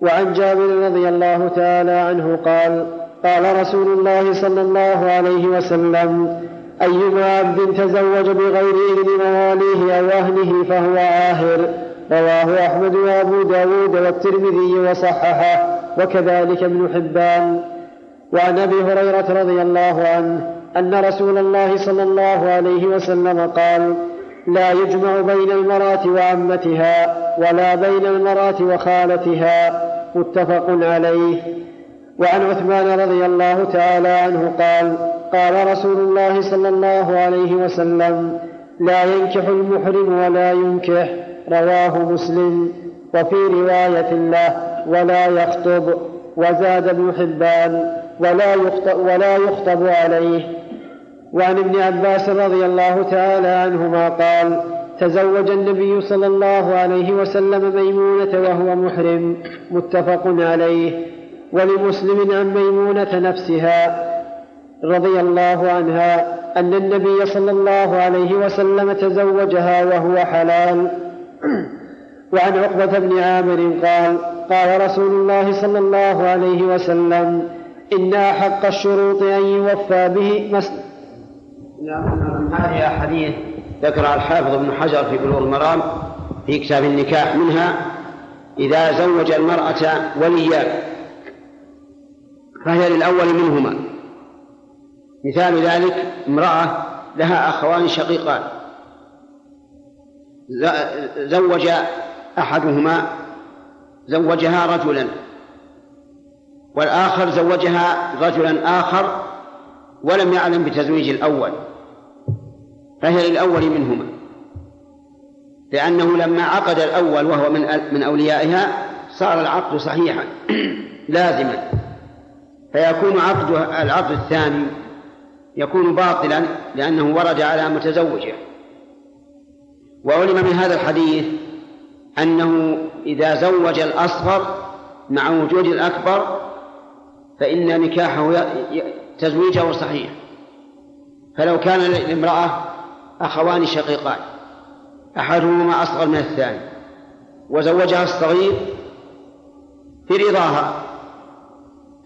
[SPEAKER 2] وعن جابر رضي الله تعالى عنه قال قال رسول الله صلى الله عليه وسلم أيما عبد تزوج بغير إذن مواليه أو أهله فهو عاهر رواه أحمد وأبو داود والترمذي وصححه وكذلك ابن حبان. وعن أبي هريرة رضي الله عنه أن رسول الله صلى الله عليه وسلم قال لا يجمع بين المرأة وعمتها ولا بين المرأة وخالتها. متفق عليه. وعن عثمان رضي الله تعالى عنه قال قال رسول الله صلى الله عليه وسلم لا ينكح المحرم ولا ينكح رواه مسلم وفي رواية له ولا يخطب وزاد ابن حبان ولا يخطب, ولا يخطب عليه. وعن ابن عباس رضي الله تعالى عنهما قال تزوج النبي صلى الله عليه وسلم ميمونة وهو محرم متفق عليه. ولمسلم عن ميمونة نفسها رضي الله عنها أن النبي صلى الله عليه وسلم تزوجها وهو حلال. وعن عقبة بن عامر قال قال رسول الله صلى الله عليه وسلم إن أحق الشروط أن يوفى به
[SPEAKER 1] نعم هذه أحاديث ذكرها الحافظ ابن حجر في بلوغ المرام في كتاب النكاح منها إذا زوج المرأة وليان فهي للأول منهما. مثال ذلك امرأة لها أخوان شقيقان. زوج أحدهما زوجها رجلا والآخر زوجها رجلا آخر ولم يعلم بتزويج الأول فهي للأول منهما. لأنه لما عقد الأول وهو من من أوليائها صار العقد صحيحا لازما. فيكون عقد العقد الثاني يكون باطلا لأنه ورد على متزوجه. وعلم من هذا الحديث أنه إذا زوج الأصغر مع وجود الأكبر فإن نكاحه تزويجه صحيح. فلو كان للامرأة أخوان شقيقان أحدهما أصغر من الثاني وزوجها الصغير في رضاها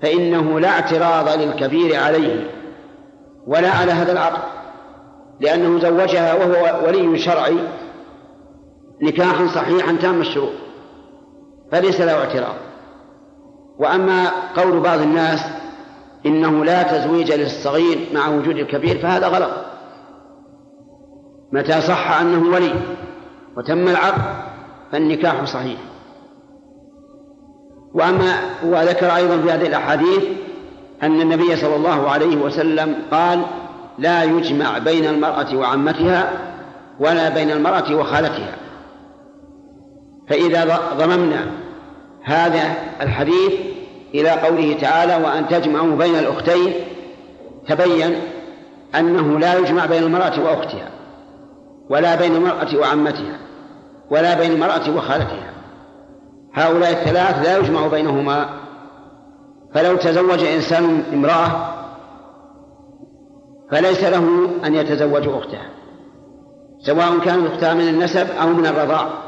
[SPEAKER 1] فإنه لا اعتراض للكبير عليه ولا على هذا العقد لأنه زوجها وهو ولي شرعي نكاحا صحيحا تام الشروط فليس له اعتراض. وأما قول بعض الناس إنه لا تزويج للصغير مع وجود الكبير فهذا غلط. متى صح أنه ولي وتم العقد فالنكاح صحيح. وأما وذكر أيضا في هذه الأحاديث أن النبي صلى الله عليه وسلم قال لا يجمع بين المرأة وعمتها ولا بين المرأة وخالتها فإذا ضممنا هذا الحديث إلى قوله تعالى وأن تجمعوا بين الأختين تبين أنه لا يجمع بين المرأة وأختها ولا بين المرأة وعمتها ولا بين المرأة وخالتها. هؤلاء الثلاث لا يجمع بينهما. فلو تزوج إنسان امرأة فليس له أن يتزوج أختها سواء كانت أختها من النسب أو من الرضاع.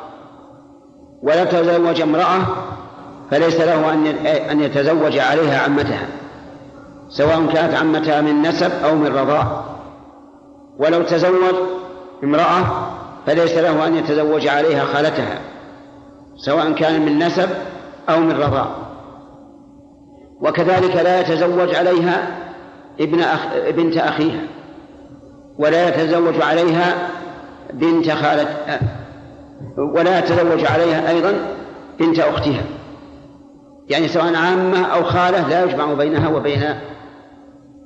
[SPEAKER 1] ولا تزوج امرأة فليس له أن يتزوج عليها عمتها سواء كانت عمتها من نسب أو من رضاع ولو تزوج امرأة فليس له أن يتزوج عليها خالتها سواء كان من نسب أو من رضاع وكذلك لا يتزوج عليها ابن أخ... بنت أخيها ولا يتزوج عليها بنت خالة ولا يتزوج عليها أيضا بنت أختها. يعني سواء عامة أو خالة لا يجمع بينها وبين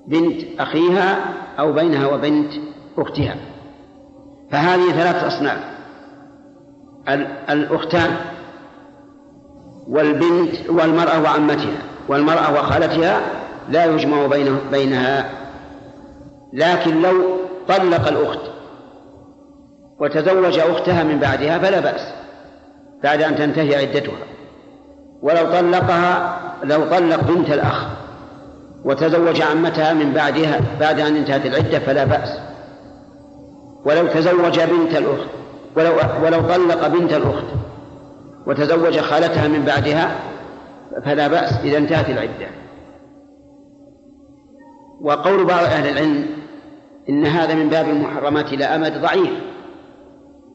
[SPEAKER 1] بنت أخيها أو بينها وبنت أختها. فهذه ثلاثة أصناف. الأختان والبنت والمرأة وعمتها. والمرأة وخالتها لا يجمع بينه بينها. لكن لو طلق الأخت وتزوج أختها من بعدها فلا بأس بعد أن تنتهي عدتها. ولو طلقها لو طلق بنت الأخ وتزوج عمتها من بعدها بعد أن انتهت العدة فلا بأس. ولو تزوج بنت الأخت ولو ولو طلق بنت الأخت وتزوج خالتها من بعدها فلا بأس إذا انتهت العدة. وقول بعض أهل العلم إن هذا من باب المحرمات إلى أمد ضعيف.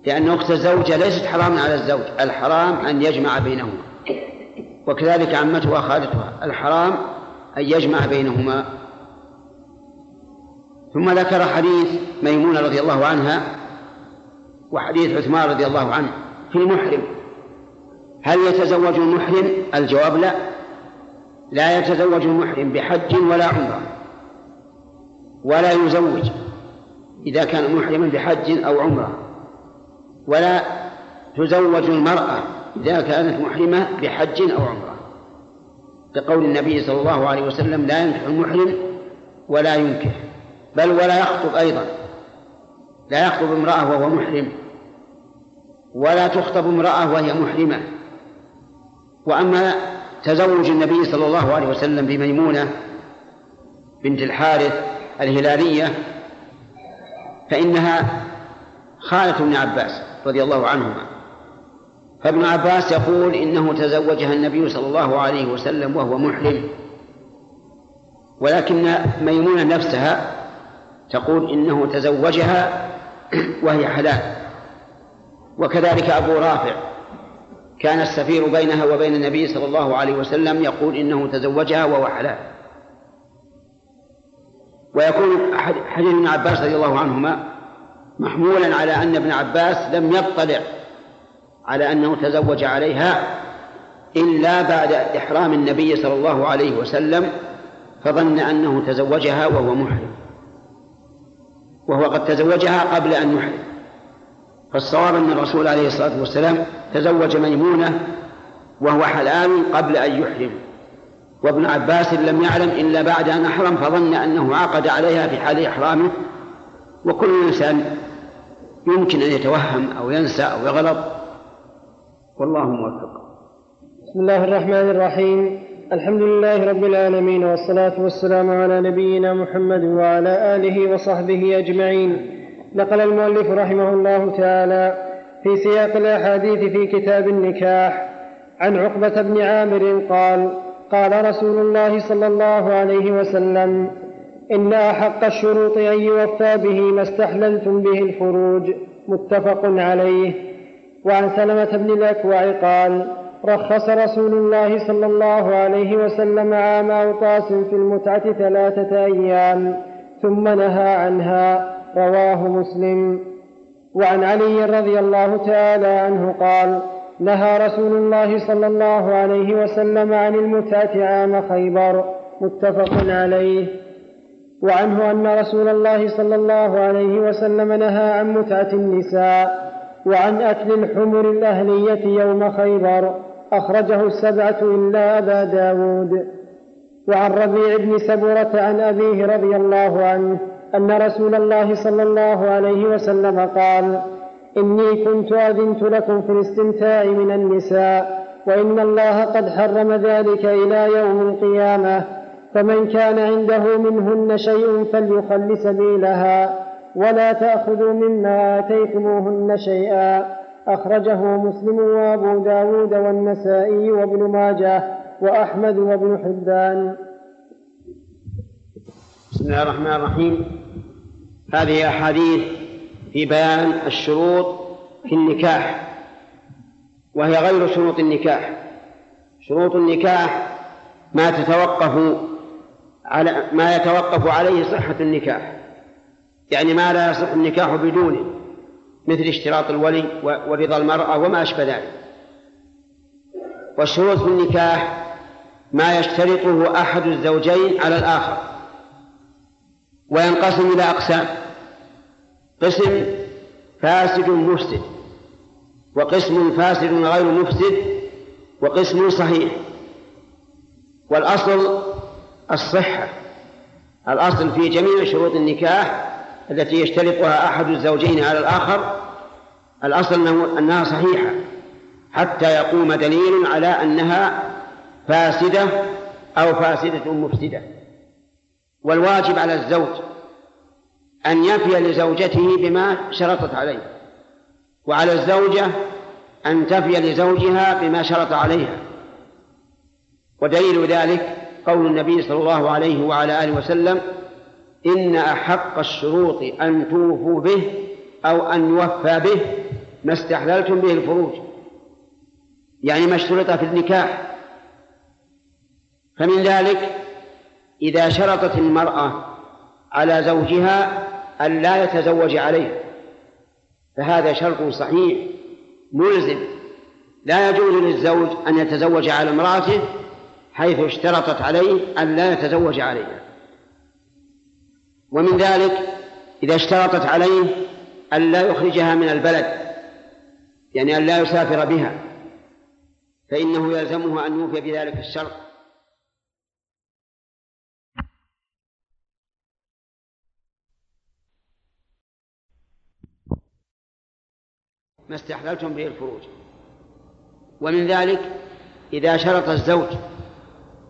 [SPEAKER 1] لأن أخت الزوجة ليست حراما على الزوج الحرام أن يجمع بينهما. وكذلك عمتها خالتها الحرام أن يجمع بينهما. ثم ذكر حديث ميمونة رضي الله عنها وحديث عثمان رضي الله عنه في المحرم. هل يتزوج المحرم؟ الجواب لا. لا يتزوج المحرم بحج ولا عمرة ولا يزوج إذا كان محرما بحج أو عمرة. ولا تزوج المرأة إذا كانت محرمة بحج أو عمرة. لقول النبي صلى الله عليه وسلم لا ينكح المحرم ولا ينكح بل ولا يخطب أيضا. لا يخطب امرأة وهو محرم ولا تخطب امرأة وهي محرمة. وأما تزوج النبي صلى الله عليه وسلم بميمونة بنت الحارث الهلالية فإنها خالة ابن عباس. رضي الله عنهما. فابن عباس يقول إنه تزوجها النبي صلى الله عليه وسلم وهو محرم. ولكن ميمونة نفسها تقول إنه تزوجها وهي حلال. وكذلك أبو رافع. كان السفير بينها وبين النبي صلى الله عليه وسلم يقول إنه تزوجها وهو حلال. ويكون حديث ابن عباس رضي الله عنهما محمولا على أن ابن عباس لم يطلع على أنه تزوج عليها إلا بعد إحرام النبي صلى الله عليه وسلم فظن أنه تزوجها وهو محرم. وهو قد تزوجها قبل أن يحرم. فالصواب أن الرسول عليه الصلاة والسلام تزوج ميمونة وهو حلال قبل أن يحرم. وابن عباس لم يعلم إلا بعد أن أحرم فظن أنه عقد عليها في حال إحرامه. وكل إنسان يمكن أن يتوهم أو ينسى أو يغلط. والله موفق.
[SPEAKER 2] بسم الله الرحمن الرحيم. الحمد لله رب العالمين والصلاة والسلام على نبينا محمد وعلى آله وصحبه أجمعين. نقل المؤلف رحمه الله تعالى في سياق الأحاديث في كتاب النكاح. عن عقبة بن عامر قال قال رسول الله صلى الله عليه وسلم إن أحق الشروط أن يوفى به ما استحللتم به الفروج متفق عليه. وعن سلمة بن الأكوع قال رخص رسول الله صلى الله عليه وسلم عام أوطاس في المتعة ثلاثة أيام ثم نهى عنها. رواه مسلم. وعن علي رضي الله تعالى عنه قال نهى رسول الله صلى الله عليه وسلم عن المتعة عام خيبر متفق عليه. وعنه أن رسول الله صلى الله عليه وسلم نهى عن متعة النساء وعن أكل الحمر الأهلية يوم خيبر أخرجه السبعة إلا أبا داود. وعن ربيع بن سبرة عن أبيه رضي الله عنه أن رسول الله صلى الله عليه وسلم قال إني كنت أذنت لكم في الاستمتاع من النساء وإن الله قد حرم ذلك إلى يوم القيامة. فمن كان عنده منهن شيء فليخل سبيلها ولا تأخذوا مما آتيتموهن شيئا. أخرجه مسلم وأبو داود والنسائي وابن ماجه وأحمد وابن حبان.
[SPEAKER 1] بسم الله الرحمن الرحيم. هذه أحاديث في بيان الشروط في النكاح وهي غير شروط النكاح. شروط النكاح ما تتوقف على ما يتوقف عليه صحة النكاح. يعني ما لا يصح النكاح بدونه مثل اشتراط الولي ورضا المرأة وما أشبه ذلك. والشروط في النكاح ما يشترطه أحد الزوجين على الآخر وينقسم إلى أقسام. قسم فاسد مفسد وقسم فاسد غير مفسد وقسم صحيح. والأصل الصحة. الأصل في جميع شروط النكاح التي يشترطها أحد الزوجين على الآخر الأصل أنه أنها صحيحة حتى يقوم دليل على أنها فاسدة أو فاسدة مفسدة. والواجب على الزوج أن يفي لزوجته بما شرطت عليه وعلى الزوجة أن تفي لزوجها بما شرط عليها. ودليل ذلك قول النبي صلى الله عليه وعلى آله وسلم إن أحق الشروط أن توفوا به أو أن يوفى به ما استحللتم به الفروج. يعني ما اشترط في النكاح. فمن ذلك إذا شرطت المرأة على زوجها أن لا يتزوج عليه. فهذا شرط صحيح ملزم. لا يجوز للزوج أن يتزوج على امرأته حيث اشترطت عليه أن لا يتزوج عليها ومن ذلك إذا اشترطت عليه أن لا يخرجها من البلد يعني أن لا يسافر بها فإنه يلزمه أن يوفي بذلك الشرط. ما استحللتم به الفروج ومن ذلك إذا شرط الزوج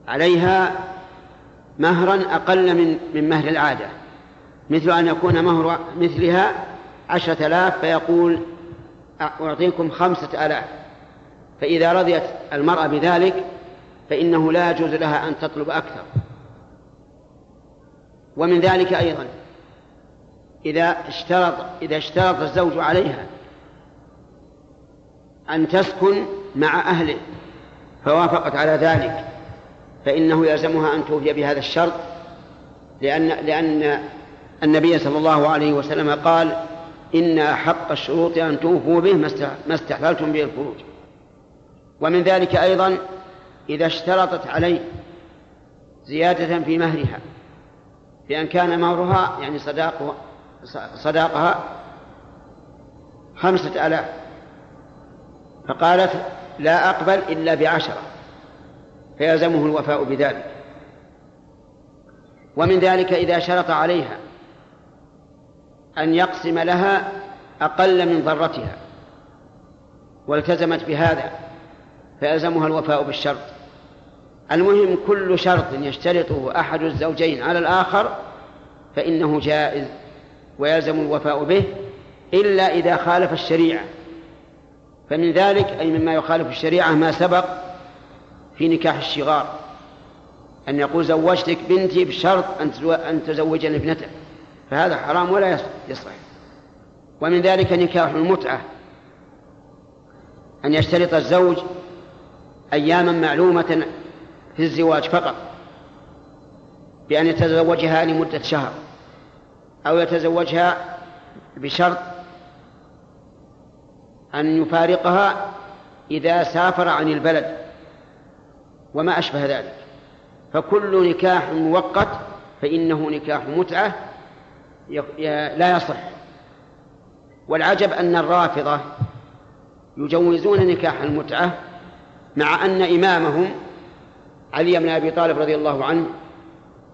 [SPEAKER 1] عليها مهرا أقل من من مهر العادة. مثل أن يكون مهر مثلها عشرة آلاف فيقول أعطيكم خمسة آلاف. فإذا رضيت المرأة بذلك فإنه لا يجوز لها أن تطلب أكثر. ومن ذلك أيضا إذا اشترط إذا اشترط الزوج عليها أن تسكن مع أهله فوافقت على ذلك. فإنه يلزمها أن توفي بهذا الشرط لأن لأن النبي صلى الله عليه وسلم قال إن أحق الشروط أن توفوا به ما استحللتم به الفروج ومن ذلك أيضا إذا اشترطت عليه زيادة في مهرها بأن كان مهرها يعني صداقها صداقها خمسة آلاف فقالت لا أقبل إلا بعشرة. فيلزمه الوفاء بذلك. ومن ذلك إذا شرط عليها أن يقسم لها أقل من ضرتها. والتزمت بهذا فيلزمها الوفاء بالشرط. المهم كل شرط يشترطه أحد الزوجين على الآخر فإنه جائز ويلزم الوفاء به إلا إذا خالف الشريعة. فمن ذلك أي مما يخالف الشريعة ما سبق في نكاح الشغار أن يقول زوجتك بنتي بشرط أن تزوجني ابنتك فهذا حرام ولا يصح ومن ذلك نكاح المتعة أن يشترط الزوج أياما معلومة في الزواج فقط بأن يتزوجها لمدة شهر أو يتزوجها بشرط أن يفارقها إذا سافر عن البلد. وما أشبه ذلك. فكل نكاح مؤقت فإنه نكاح متعة لا يصح. والعجب أن الرافضة يجوزون نكاح المتعة مع أن إمامهم علي بن أبي طالب رضي الله عنه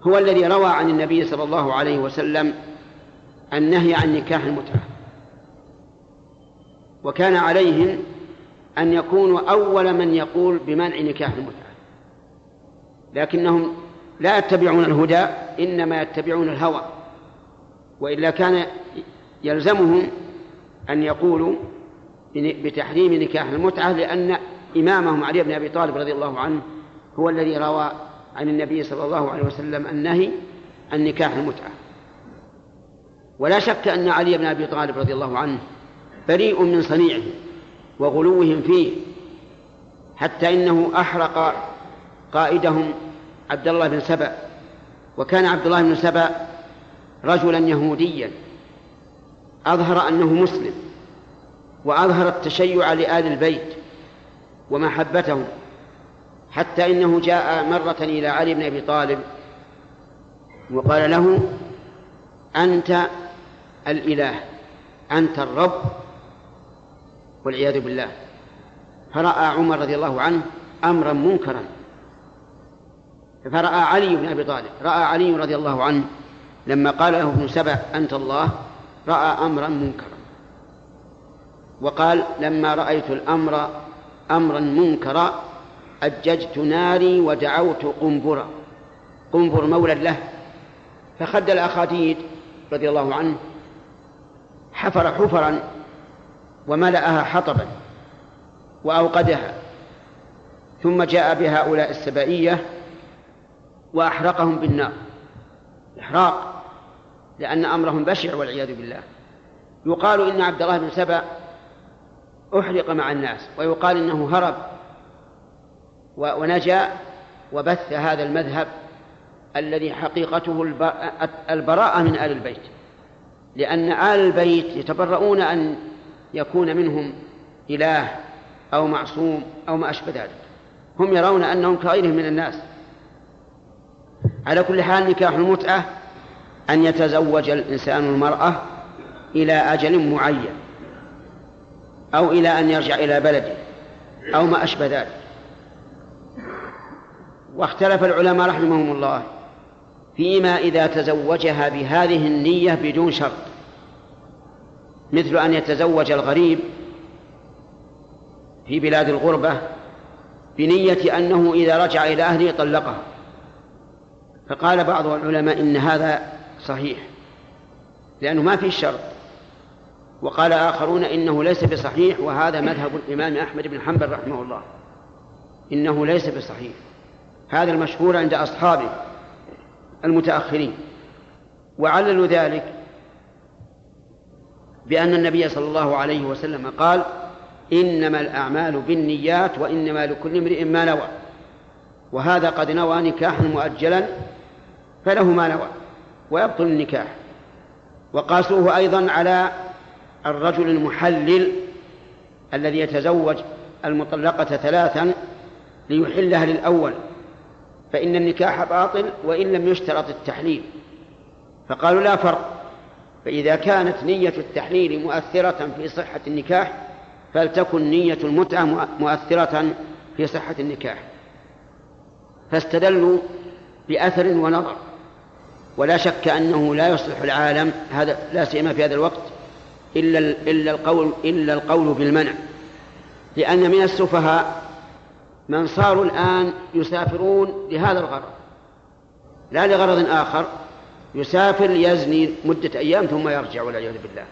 [SPEAKER 1] هو الذي روى عن النبي صلى الله عليه وسلم النهي عن نكاح المتعة. وكان عليهم أن يكونوا أول من يقول بمنع نكاح المتعة. لكنهم لا يتبعون الهدى إنما يتبعون الهوى. وإلا كان يلزمهم أن يقولوا بتحريم نكاح المتعة لأن إمامهم علي بن أبي طالب رضي الله عنه هو الذي روى عن النبي صلى الله عليه وسلم النهي عن نكاح المتعة. ولا شك أن علي بن أبي طالب رضي الله عنه بريء من صنيعه وغلوهم فيه حتى إنه أحرق قائدهم عبد الله بن سبأ. وكان عبد الله بن سبأ رجلا يهوديا. أظهر أنه مسلم وأظهر التشيع لآل البيت ومحبتهم حتى إنه جاء مرة إلى علي بن أبي طالب وقال له أنت الإله أنت الرب والعياذ بالله. فرأى عمر رضي الله عنه أمرا منكرا. فرأى علي بن أبي طالب رأى علي رضي الله عنه لما قال له ابن سبع أنت الله؟ رأى أمرا منكرا. وقال لما رأيت الأمر أمرا منكرا أججت ناري ودعوت قنبرا قنبر مولى له. فخد الأخاديد رضي الله عنه حفر حفرا وملأها حطبا وأوقدها. ثم جاء بهؤلاء السبائية وأحرقهم بالنار. إحراق لأن أمرهم بشع والعياذ بالله. يقال إن عبد الله بن سبأ أحرق مع الناس ويقال إنه هرب ونجا وبث هذا المذهب الذي حقيقته البراءة من آل البيت. لأن آل البيت يتبرؤون أن يكون منهم إله أو معصوم أو ما أشبه ذلك. هم يرون أنهم كغيرهم من الناس. على كل حال نكاح المتعة أن يتزوج الإنسان المرأة إلى أجل معين أو إلى أن يرجع إلى بلده أو ما أشبه ذلك. واختلف العلماء رحمهم الله فيما إذا تزوجها بهذه النية بدون شرط مثل أن يتزوج الغريب في بلاد الغربة بنية أنه إذا رجع إلى أهله طلقها. فقال بعض العلماء إن هذا صحيح لأنه ما في شرط. وقال آخرون إنه ليس بصحيح وهذا مذهب الإمام أحمد بن حنبل رحمه الله. إنه ليس بصحيح. هذا المشهور عند أصحابه المتأخرين. وعللوا ذلك بأن النبي صلى الله عليه وسلم قال إنما الأعمال بالنيات وإنما لكل امرئ ما نوى. وهذا قد نوى نكاحا مؤجلا فله ما نوى ويبطل النكاح. وقاسوه أيضا على الرجل المحلل الذي يتزوج المطلقة ثلاثا ليحلها للأول. فإن النكاح باطل وإن لم يشترط التحليل. فقالوا لا فرق فإذا كانت نية التحليل مؤثرة في صحة النكاح فلتكن نية المتعة مؤثرة في صحة النكاح. فاستدلوا بأثر ونظر. ولا شك أنه لا يصلح العالم هذا لا سيما في هذا الوقت إلا إلا القول إلا القول بالمنع. لأن من السفهاء من صاروا الآن يسافرون لهذا الغرض لا لغرض آخر يسافر ليزني مدة أيام ثم يرجع والعياذ بالله.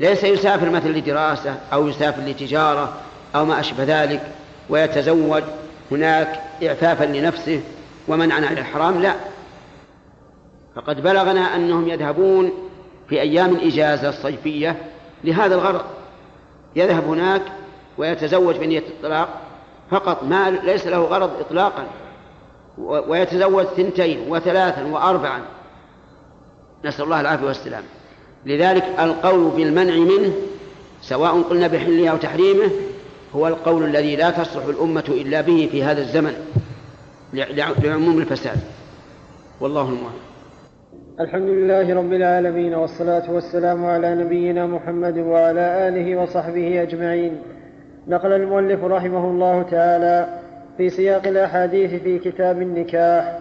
[SPEAKER 1] ليس يسافر مثلا لدراسة أو يسافر لتجارة أو ما أشبه ذلك ويتزوج هناك إعفافا لنفسه ومنعا عن الحرام لا. فقد بلغنا أنهم يذهبون في أيام الإجازة الصيفية لهذا الغرض. يذهب هناك ويتزوج بنية الطلاق فقط ما ليس له غرض إطلاقا. ويتزوج ثنتين وثلاثا وأربعا. نسأل الله العافية والسلام لذلك القول بالمنع منه سواء قلنا بحله أو تحريمه هو القول الذي لا تصلح الأمة إلا به في هذا الزمن لعموم الفساد. والله الموفق
[SPEAKER 2] الحمد لله رب العالمين والصلاة والسلام على نبينا محمد وعلى آله وصحبه أجمعين. نقل المؤلف رحمه الله تعالى في سياق الأحاديث في كتاب النكاح.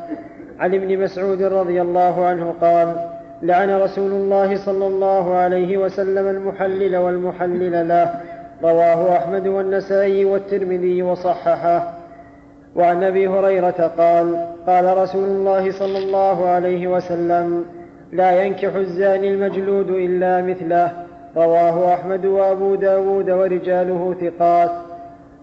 [SPEAKER 2] عن ابن مسعود رضي الله عنه قال لعن رسول الله صلى الله عليه وسلم المحلل والمحلل له. رواه أحمد والنسائي والترمذي وصححه. وعن أبي هريرة قال قال رسول الله صلى الله عليه وسلم لا ينكح الزاني المجلود إلا مثله رواه أحمد وأبو داود ورجاله ثقات.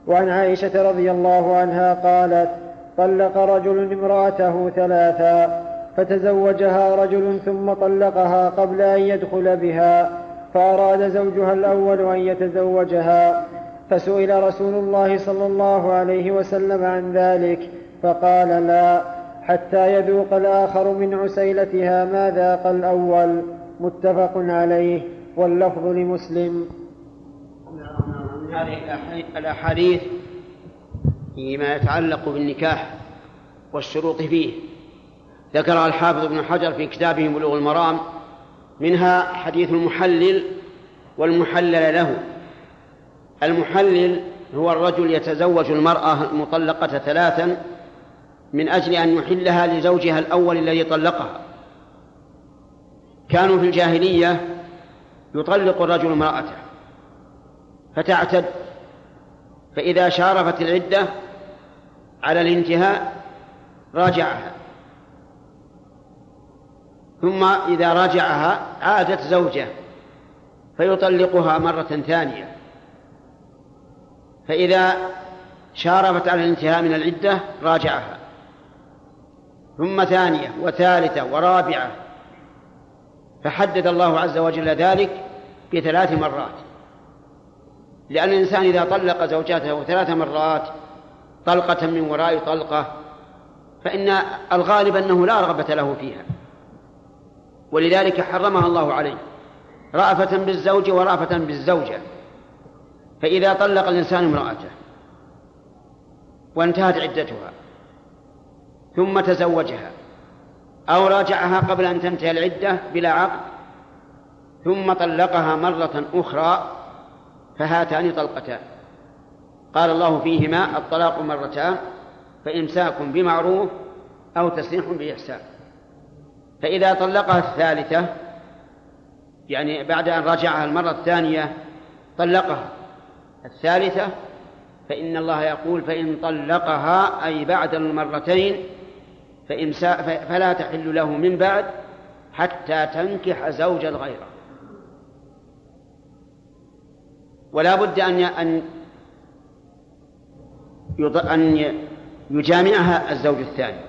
[SPEAKER 2] وعن عائشة رضي الله عنها قالت طلق رجل امرأته ثلاثا فتزوجها رجل ثم طلقها قبل أن يدخل بها فأراد زوجها الأول أن يتزوجها. فسئل رسول الله صلى الله عليه وسلم عن ذلك فقال لا حتى يذوق الآخر من عسيلتها ما ذاق الأول. متفق عليه واللفظ لمسلم.
[SPEAKER 1] هذه الأحاديث فيما يتعلق بالنكاح والشروط فيه. ذكرها الحافظ ابن حجر في كتابه بلوغ المرام منها حديث المحلل والمحلل له. المحلل هو الرجل يتزوج المرأة المطلقة ثلاثا من أجل أن يحلها لزوجها الأول الذي طلقها. كانوا في الجاهلية يطلق الرجل امرأته فتعتد. فإذا شارفت العدة على الانتهاء راجعها. ثم إذا راجعها عادت زوجه فيطلقها مرة ثانية. فإذا شارفت على الانتهاء من العدة راجعها. ثم ثانية وثالثة ورابعة. فحدد الله عز وجل ذلك بثلاث مرات. لأن الإنسان إذا طلق زوجاته ثلاث مرات طلقة من وراء طلقة فإن الغالب أنه لا رغبة له فيها. ولذلك حرمها الله عليه. رأفة بالزوج ورأفة بالزوجة. فإذا طلق الإنسان امرأته وانتهت عدتها ثم تزوجها أو راجعها قبل أن تنتهي العدة بلا عقد ثم طلقها مرة أخرى فهاتان طلقتان. قال الله فيهما الطلاق مرتان فإمساك بمعروف أو تسريح بإحسان. فإذا طلقها الثالثة يعني بعد أن رجعها المرة الثانية طلقها الثالثة فإن الله يقول فإن طلقها أي بعد المرتين فلا تحل له من بعد حتى تنكح زوجا غيره. ولا بد أن أن أن يجامعها الزوج الثاني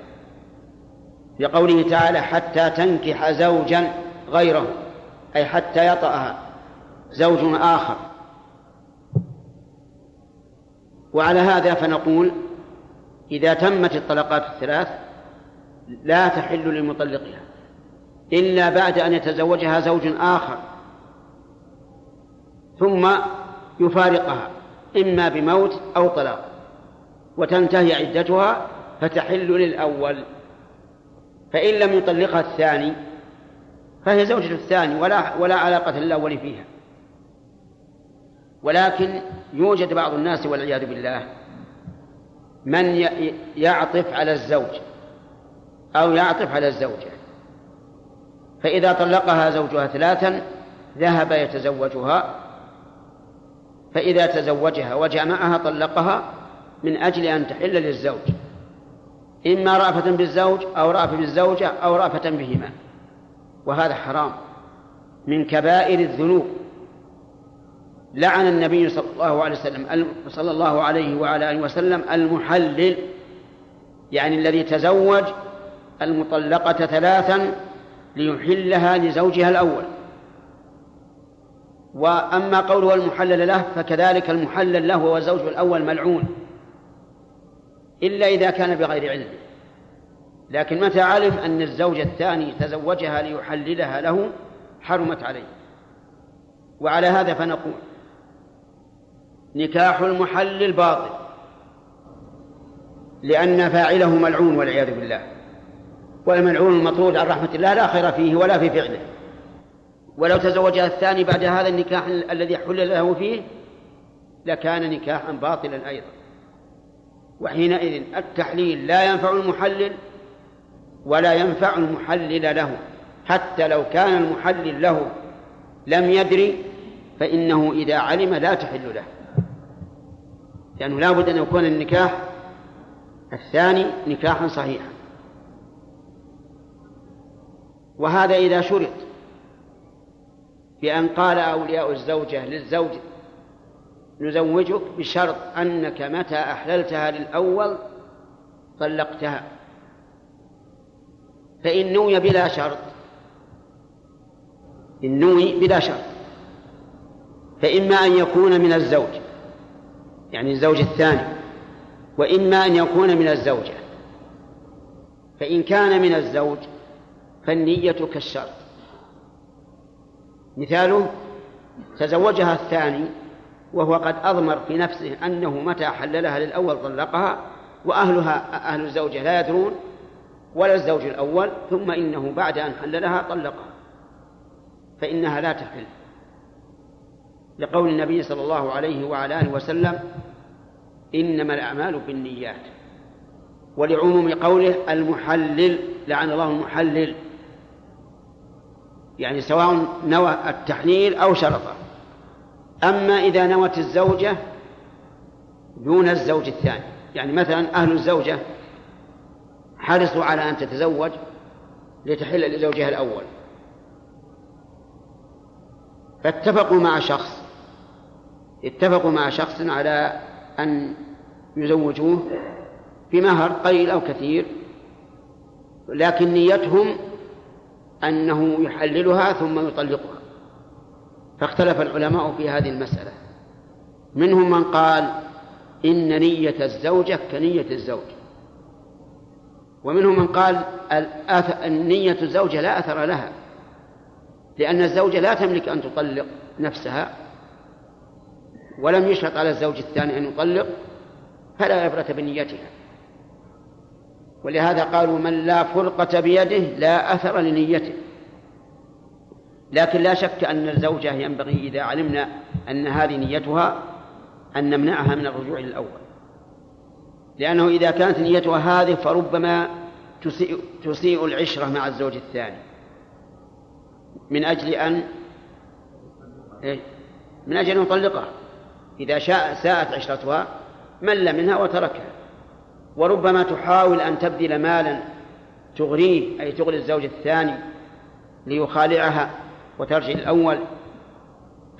[SPEAKER 1] لقوله تعالى حتى تنكح زوجا غيره أي حتى يطأها زوج آخر. وعلى هذا فنقول إذا تمت الطلقات الثلاث لا تحل لمطلقها إلا بعد أن يتزوجها زوج آخر ثم يفارقها إما بموت أو طلاق وتنتهي عدتها فتحل للأول. فإن لم يطلقها الثاني فهي زوجة الثاني ولا ولا علاقة للأول فيها. ولكن يوجد بعض الناس والعياذ بالله من يعطف على الزوج أو يعطف على الزوجة. فإذا طلقها زوجها ثلاثا ذهب يتزوجها. فإذا تزوجها وجمعها طلقها من أجل أن تحل للزوج. إما رأفة بالزوج أو رأفة بالزوجة أو رأفة بهما. وهذا حرام من كبائر الذنوب. لعن النبي صلى الله عليه وسلم صلى الله عليه وعلى آله وسلم المحلل يعني الذي تزوج المطلقة ثلاثا ليحلها لزوجها الأول. وأما قوله المحلل له فكذلك المحلل له هو الزوج الأول ملعون إلا إذا كان بغير علم. لكن متى علم أن الزوج الثاني تزوجها ليحللها له حرمت عليه. وعلى هذا فنقول نكاح المحلل باطل لأن فاعله ملعون والعياذ بالله. والملعون المطرود عن رحمة الله لا خير فيه ولا في فعله. ولو تزوجها الثاني بعد هذا النكاح الذي حل له فيه لكان نكاحا باطلا أيضا. وحينئذ التحليل لا ينفع المحلل ولا ينفع المحلل له. حتى لو كان المحلل له لم يدري فإنه إذا علم لا تحل له. لأنه لا بد أن يكون النكاح الثاني نكاحا صحيحا. وهذا إذا شرط بأن قال أولياء الزوجة للزوج نزوجك بشرط أنك متى أحللتها للأول طلقتها. فإن نوي بلا شرط إن نوي بلا شرط فإما أن يكون من الزوج يعني الزوج الثاني وإما أن يكون من الزوجة. فإن كان من الزوج فالنية كالشرط مثاله تزوجها الثاني وهو قد أضمر في نفسه أنه متى حللها للأول طلقها وأهلها أهل الزوجة لا يدرون ولا الزوج الأول ثم إنه بعد أن حللها طلقها. فإنها لا تحل. لقول النبي صلى الله عليه وعلى آله وسلم إنما الأعمال بالنيات. ولعموم قوله المحلل لعن الله المحلل. يعني سواء نوى التحليل أو شرطه. أما إذا نوت الزوجة دون الزوج الثاني. يعني مثلا أهل الزوجة حرصوا على أن تتزوج لتحل لزوجها الأول. فاتفقوا مع شخص اتفقوا مع شخص على أن يزوجوه بمهر قليل أو كثير لكن نيتهم أنه يحللها ثم يطلقها. فاختلف العلماء في هذه المسألة. منهم من قال إن نية الزوجة كنية الزوج. ومنهم من قال النية الزوجة لا أثر لها لأن الزوجة لا تملك أن تطلق نفسها. ولم يشرط على الزوج الثاني أن يطلق فلا عبرة بنيتها. ولهذا قالوا من لا فرقة بيده لا أثر لنيته. لكن لا شك أن الزوجة ينبغي إذا علمنا أن هذه نيتها أن نمنعها من الرجوع للأول لأنه إذا كانت نيتها هذه فربما تسيء, تسيء العشرة مع الزوج الثاني. من أجل أن إيه؟ من أجل أن يطلقها. إذا شاء ساءت عشرتها مل منها وتركها. وربما تحاول أن تبذل مالا تغريه أي تغري الزوج الثاني ليخالعها وترجع الأول.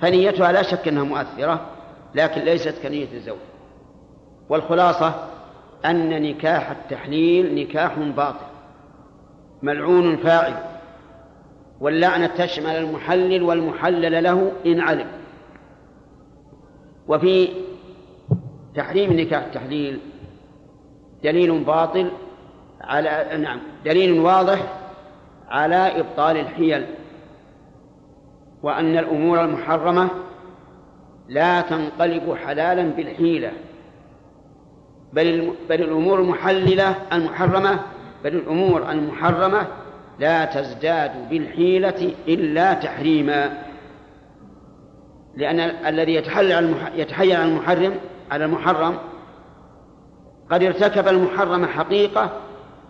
[SPEAKER 1] فنيتها لا شك أنها مؤثرة لكن ليست كنية الزوج. والخلاصة أن نكاح التحليل نكاح باطل ملعون فاعل واللعنة تشمل المحلل والمحلل له إن علم. وفي تحريم النكاح التحليل دليل باطل على نعم دليل واضح على إبطال الحيل وأن الأمور المحرمة لا تنقلب حلالا بالحيلة بل بل الأمور المحللة المحرمة بل الأمور المحرمة لا تزداد بالحيلة إلا تحريما. لأن الذي يتحلل يتحيل على المحرم على المحرم قد ارتكب المحرم حقيقة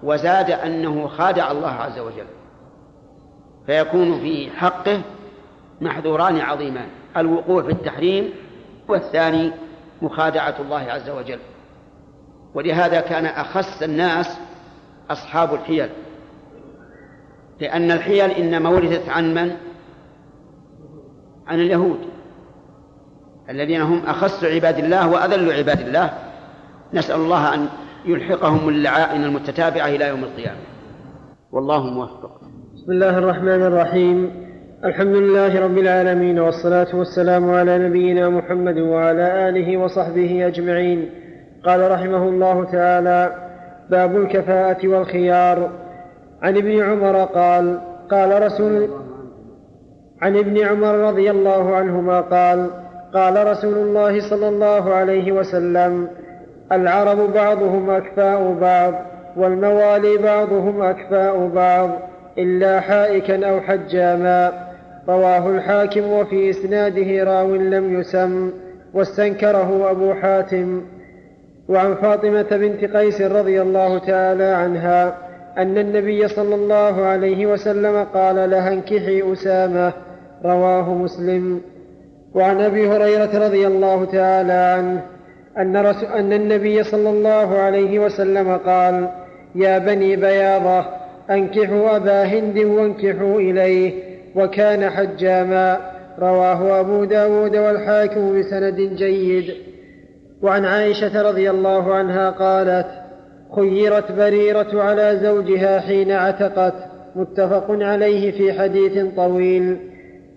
[SPEAKER 1] وزاد أنه خادع الله عز وجل. فيكون في حقه محذوران عظيمان الوقوع في التحريم والثاني مخادعة الله عز وجل. ولهذا كان أخس الناس أصحاب الحيل. لأن الحيل إنما ورثت عن من؟ عن اليهود. الذين هم أخص عباد الله وأذل عباد الله. نسأل الله أن يلحقهم اللعائن المتتابعة إلى يوم القيامة. والله موفق.
[SPEAKER 2] بسم الله الرحمن الرحيم. الحمد لله رب العالمين والصلاة والسلام على نبينا محمد وعلى آله وصحبه أجمعين. قال رحمه الله تعالى باب الكفاءة والخيار. عن ابن عمر قال قال رسول عن ابن عمر رضي الله عنهما قال قال رسول الله صلى الله عليه وسلم العرب بعضهم أكفاء بعض والموالي بعضهم أكفاء بعض إلا حائكا أو حجاما. رواه الحاكم وفي إسناده راو لم يسم واستنكره أبو حاتم. وعن فاطمة بنت قيس رضي الله تعالى عنها أن النبي صلى الله عليه وسلم قال لها انكحي أسامة. رواه مسلم. وعن أبي هريرة رضي الله تعالى عنه أن, رسول أن النبي صلى الله عليه وسلم قال يا بني بياضة أنكحوا أبا هند وانكحوا إليه وكان حجاما. رواه أبو داود والحاكم بسند جيد. وعن عائشة رضي الله عنها قالت خيرت بريرة على زوجها حين عتقت. متفق عليه في حديث طويل.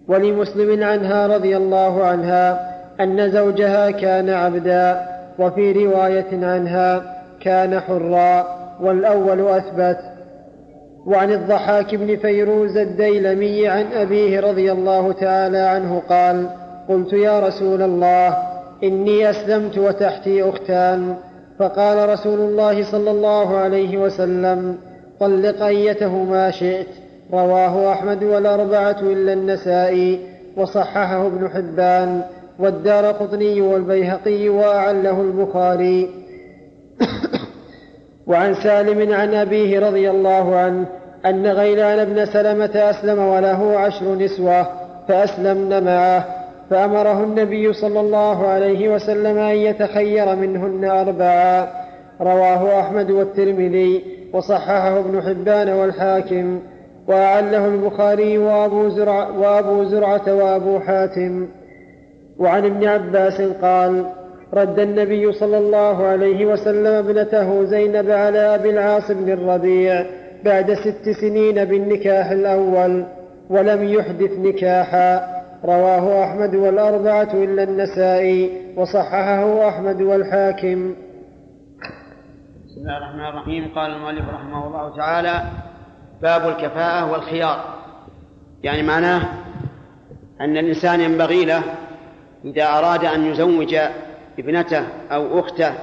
[SPEAKER 2] ولمسلم عنها رضي الله عنها أن زوجها كان عبدا وفي رواية عنها كان حرا والأول أثبت. وعن الضحاك بن فيروز الديلمي عن أبيه رضي الله تعالى عنه قال قلت يا رسول الله إني أسلمت وتحتي أختان. فقال رسول الله صلى الله عليه وسلم طلق أيتهما شئت. رواه أحمد والأربعة إلا النسائي وصححه ابن حبان والدار قطني والبيهقي وأعله البخاري. وعن سالم عن أبيه رضي الله عنه أن غيلان بن سلمة أسلم وله عشر نسوة فأسلمن معه فأمره النبي صلى الله عليه وسلم أن يتخير منهن أربعا رواه أحمد والترمذي وصححه ابن حبان والحاكم. وأعله البخاري وأبو زرعة, وأبو زرعة وأبو حاتم. وعن ابن عباس قال رد النبي صلى الله عليه وسلم ابنته زينب على أبي العاص بن الربيع بعد ست سنين بالنكاح الأول ولم يحدث نكاحا. رواه أحمد والأربعة إلا النسائي وصححه أحمد والحاكم.
[SPEAKER 1] بسم الله الرحمن الرحيم. قال المؤلف رحمه الله تعالى باب الكفاءة والخيار. يعني معناه أن الإنسان ينبغي له إذا أراد أن يزوج ابنته أو أخته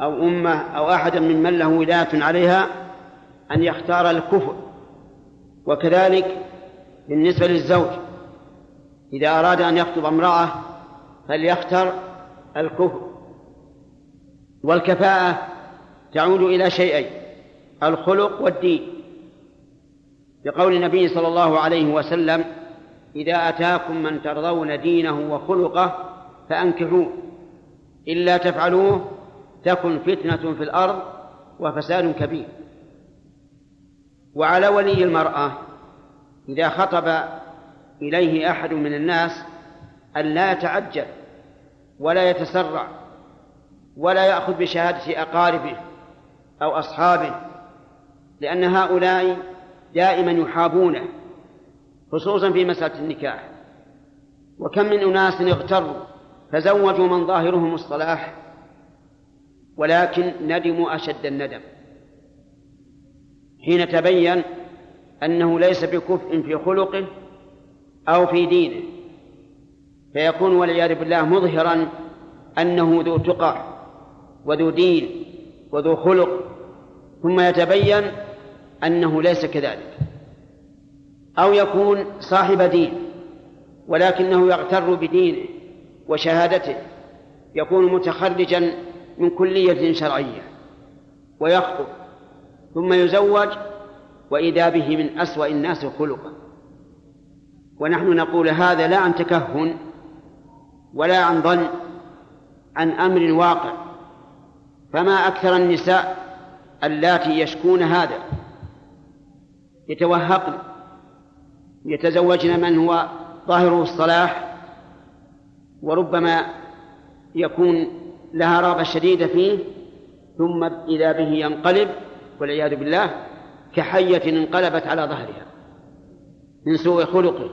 [SPEAKER 1] أو أمه أو أحدا ممن له ولاية عليها أن يختار الكفء وكذلك بالنسبة للزوج. إذا أراد أن يخطب امرأة فليختر الكفء. والكفاءة تعود إلى شيئين الخلق والدين. بقول النبي صلى الله عليه وسلم إذا أتاكم من ترضون دينه وخلقه فأنكحوه إلا تفعلوه تكن فتنة في الأرض وفساد كبير. وعلى ولي المرأة إذا خطب إليه أحد من الناس أن لا يتعجل ولا يتسرع ولا يأخذ بشهادة أقاربه أو أصحابه لأن هؤلاء دائما يحابونه خصوصا في مسألة النكاح. وكم من أناس اغتروا فزوجوا من ظاهرهم الصلاح ولكن ندموا أشد الندم. حين تبين أنه ليس بكفء في خلقه أو في دينه فيكون والعياذ بالله مظهرا أنه ذو تقى وذو دين وذو خلق. ثم يتبين أنه ليس كذلك. أو يكون صاحب دين ولكنه يغتر بدينه وشهادته يكون متخرجا من كلية شرعية ويخطب ثم يزوج وإذا به من أسوأ الناس خلقا. ونحن نقول هذا لا عن تكهن ولا عن ظن عن أمر واقع. فما أكثر النساء اللاتي يشكون هذا؟ يتوهقن يتزوجن من هو ظاهره الصلاح وربما يكون لها رغبة شديدة فيه ثم إذا به ينقلب والعياذ بالله كحية انقلبت على ظهرها من سوء خلقه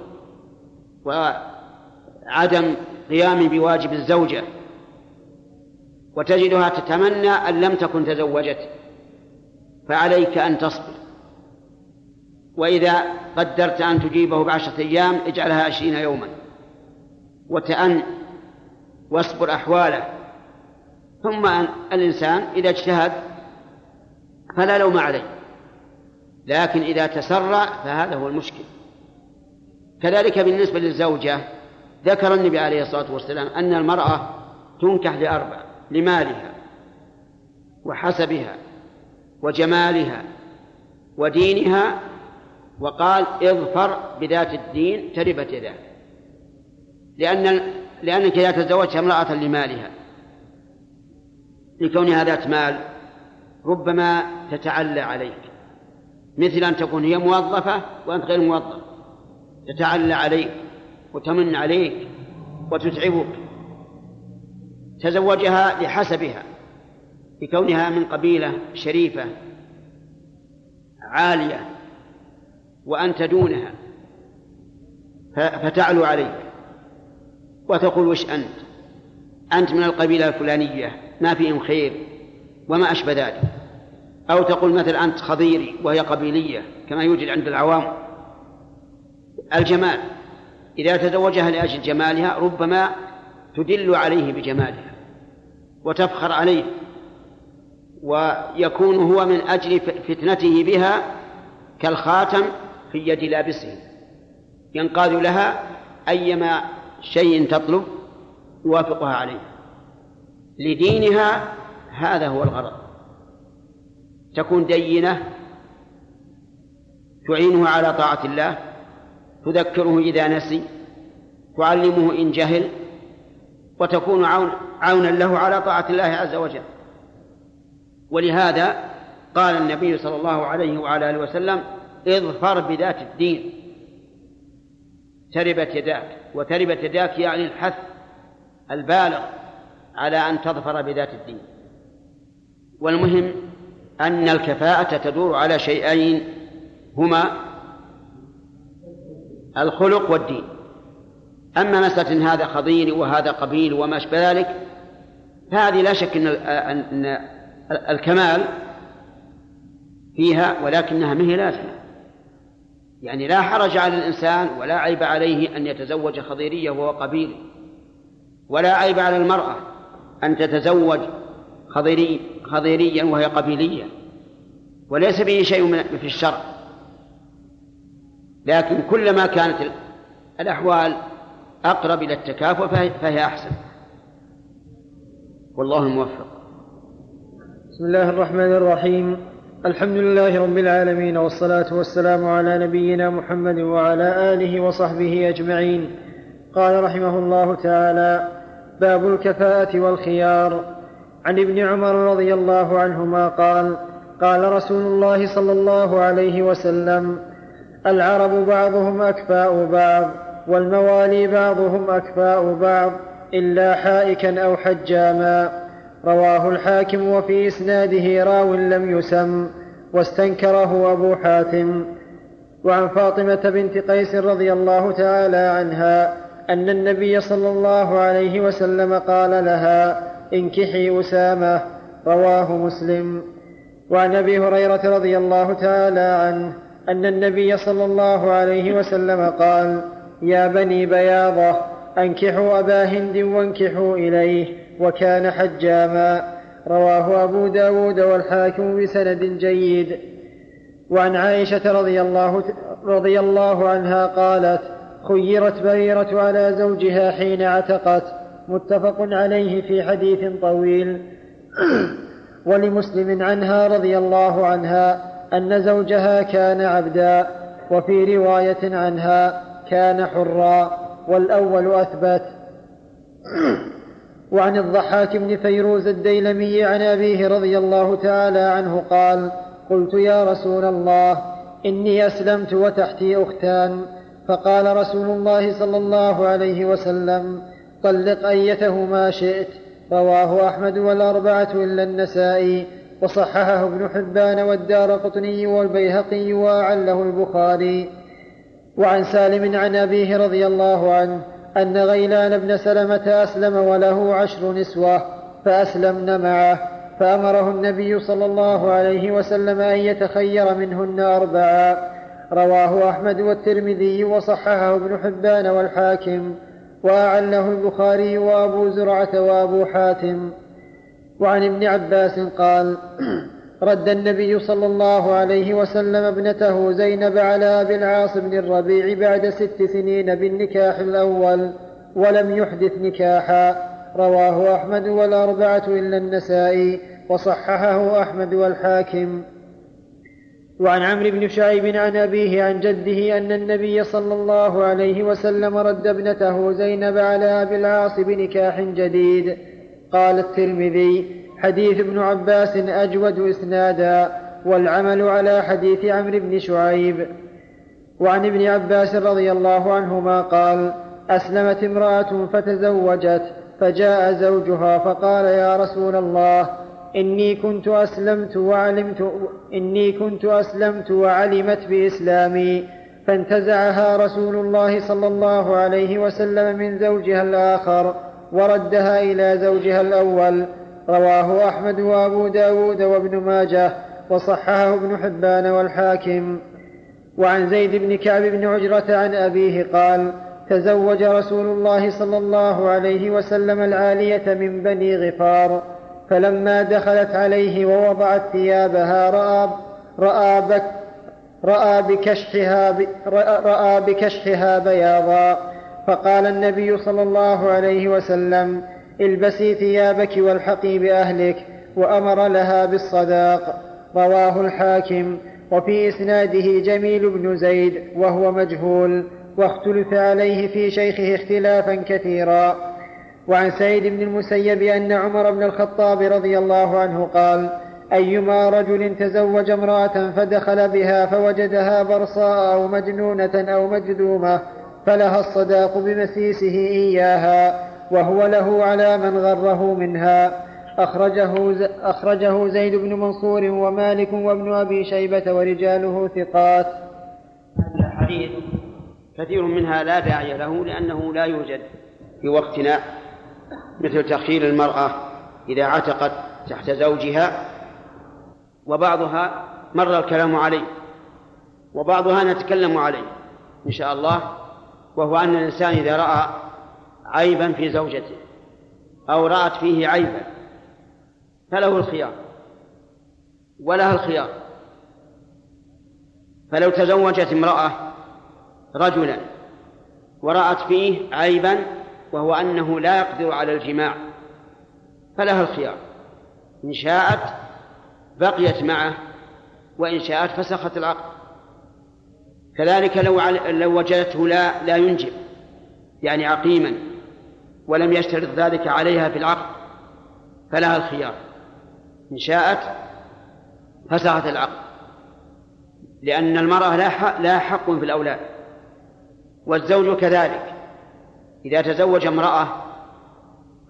[SPEAKER 1] وعدم قيام بواجب الزوجة وتجدها تتمنى أن لم تكن تزوجت فعليك أن تصبر. وإذا قدرت أن تجيبه بعشرة أيام اجعلها عشرين يوما. وتأن واصبر أحواله. ثم أن الإنسان إذا اجتهد فلا لوم عليه. لكن إذا تسرع فهذا هو المشكل. كذلك بالنسبة للزوجة ذكر النبي عليه الصلاة والسلام أن المرأة تنكح لأربع لمالها وحسبها وجمالها ودينها وقال اظفر بذات الدين تربت يداك لأن لأنك إذا تزوجت امرأة لمالها. لكونها ذات مال ربما تتعلى عليك. مثل أن تكون هي موظفة وأنت غير موظف. تتعلى عليك وتمن عليك وتتعبك. تزوجها لحسبها. لكونها من قبيلة شريفة عالية. وأنت دونها. فتعلو عليك. وتقول وش أنت؟ أنت من القبيلة الفلانية. ما فيهم خير. وما أشبه ذلك. أو تقول مثلا أنت خضيري وهي قبيلية كما يوجد عند العوام. الجمال. إذا تزوجها لأجل جمالها ربما تدل عليه بجمالها. وتفخر عليه. ويكون هو من أجل فتنته بها كالخاتم في يد لابسه ينقاد لها أيما شيء تطلب يوافقها عليه. لدينها هذا هو الغرض. تكون دينة تعينه على طاعة الله تذكره إذا نسي تعلمه إن جهل وتكون عون عونا له على طاعة الله عز وجل. ولهذا قال النبي صلى الله عليه وعلى آله وسلم اظفر بذات الدين. تربت يداك. وتربت يداك يعني الحث البالغ على أن تظفر بذات الدين. والمهم أن الكفاءة تدور على شيئين هما الخلق والدين. أما مسألة هذا خضير وهذا قبيل وما أشبه ذلك فهذه لا شك أن الكمال فيها ولكنها مهي لازمة يعني لا حرج على الإنسان ولا عيب عليه أن يتزوج خضيرية وهو قبيل ولا عيب على المرأة أن تتزوج خضيري خضيريا وهي قبيلية وليس به شيء في الشرع. لكن كلما كانت الأحوال أقرب إلى التكافؤ فهي أحسن. والله الموفق
[SPEAKER 2] بسم الله الرحمن الرحيم. الحمد لله رب العالمين والصلاة والسلام على نبينا محمد وعلى آله وصحبه أجمعين. قال رحمه الله تعالى باب الكفاءة والخيار. عن ابن عمر رضي الله عنهما قال قال رسول الله صلى الله عليه وسلم العرب بعضهم أكفاء بعض والموالي بعضهم أكفاء بعض إلا حائكا أو حجاما. رواه الحاكم وفي إسناده راو لم يسم واستنكره أبو حاتم. وعن فاطمة بنت قيس رضي الله تعالى عنها أن النبي صلى الله عليه وسلم قال لها انكحي أسامة رواه مسلم. وعن أبي هريرة رضي الله تعالى عنه أن النبي صلى الله عليه وسلم قال يا بني بياضة أنكحوا أبا هند وانكحوا إليه. وكان حجاما. رواه أبو داود والحاكم بسند جيد. وعن عائشة رضي الله, رضي الله عنها قالت خيرت بريرة على زوجها حين عتقت. متفق عليه في حديث طويل. ولمسلم عنها رضي الله عنها أن زوجها كان عبدا. وفي رواية عنها كان حرا. والأول أثبت. وعن الضحاك بن فيروز الديلمي عن أبيه رضي الله تعالى عنه قال قلت يا رسول الله إني أسلمت وتحتي أختان. فقال رسول الله صلى الله عليه وسلم طلق أيتهما شئت رواه أحمد والأربعة إلا النسائي وصححه ابن حبان والدار قطني والبيهقي وأعله البخاري. وعن سالم عن أبيه رضي الله عنه أن غيلان بن سلمة أسلم وله عشر نسوة فأسلمن معه. فأمره النبي صلى الله عليه وسلم أن يتخير منهن أربعا رواه أحمد والترمذي وصححه ابن حبان والحاكم. وأعله البخاري وأبو زرعة وأبو حاتم. وعن ابن عباس قال رد النبي صلى الله عليه وسلم ابنته زينب على أبي العاص بن الربيع بعد ست سنين بالنكاح الأول ولم يحدث نكاحا. رواه أحمد والأربعة إلا النسائي وصححه أحمد والحاكم. وعن عمرو بن شعيب عن أبيه عن جده أن النبي صلى الله عليه وسلم رد ابنته زينب على أبي العاص بنكاح جديد. قال الترمذي حديث ابن عباس أجود إسنادا والعمل على حديث عمرو بن شعيب. وعن ابن عباس رضي الله عنهما قال أسلمت امرأة فتزوجت فجاء زوجها فقال يا رسول الله إني كنت أسلمت وعلمت إني كنت أسلمت وعلمت بإسلامي فانتزعها رسول الله صلى الله عليه وسلم من زوجها الآخر وردها إلى زوجها الأول رواه أحمد وأبو داود وابن ماجه وصححه ابن حبان والحاكم. وعن زيد بن كعب بن عجرة عن أبيه قال تزوج رسول الله صلى الله عليه وسلم العالية من بني غفار فلما دخلت عليه ووضعت ثيابها رأى رأى بك رأى بكشحها رأى بكشحها بياضا. فقال النبي صلى الله عليه وسلم البسي ثيابك والحقي بأهلك وأمر لها بالصداق. رواه الحاكم. وفي إسناده جميل بن زيد وهو مجهول واختلف عليه في شيخه اختلافا كثيرا. وعن سعيد بن المسيب أن عمر بن الخطاب رضي الله عنه قال أيما رجل تزوج امرأة فدخل بها فوجدها برصاء أو مجنونة أو مجذومة فلها الصداق بمسيسه إياها. وهو له على من غره منها. أخرجه, أخرجه زيد بن منصور ومالك وابن أبي شيبة ورجاله ثقات.
[SPEAKER 1] هذا الحديث كثير منها لا داعي له لأنه لا يوجد في وقتنا مثل تخيير المرأة إذا عتقت تحت زوجها وبعضها مر الكلام عليه وبعضها نتكلم عليه إن شاء الله وهو أن الإنسان إذا رأى عيبا في زوجته أو رأت فيه عيبا فله الخيار ولها الخيار. فلو تزوجت امرأة رجلا ورأت فيه عيبا وهو أنه لا يقدر على الجماع فلها الخيار. إن شاءت بقيت معه وإن شاءت فسخت العقد. كذلك لو لو وجدته لا لا ينجب يعني عقيما. ولم يشترط ذلك عليها في العقد فلها الخيار. إن شاءت فسخت العقد لأن المرأة لا حق, لا حق في الأولاد والزوج كذلك. إذا تزوج امرأة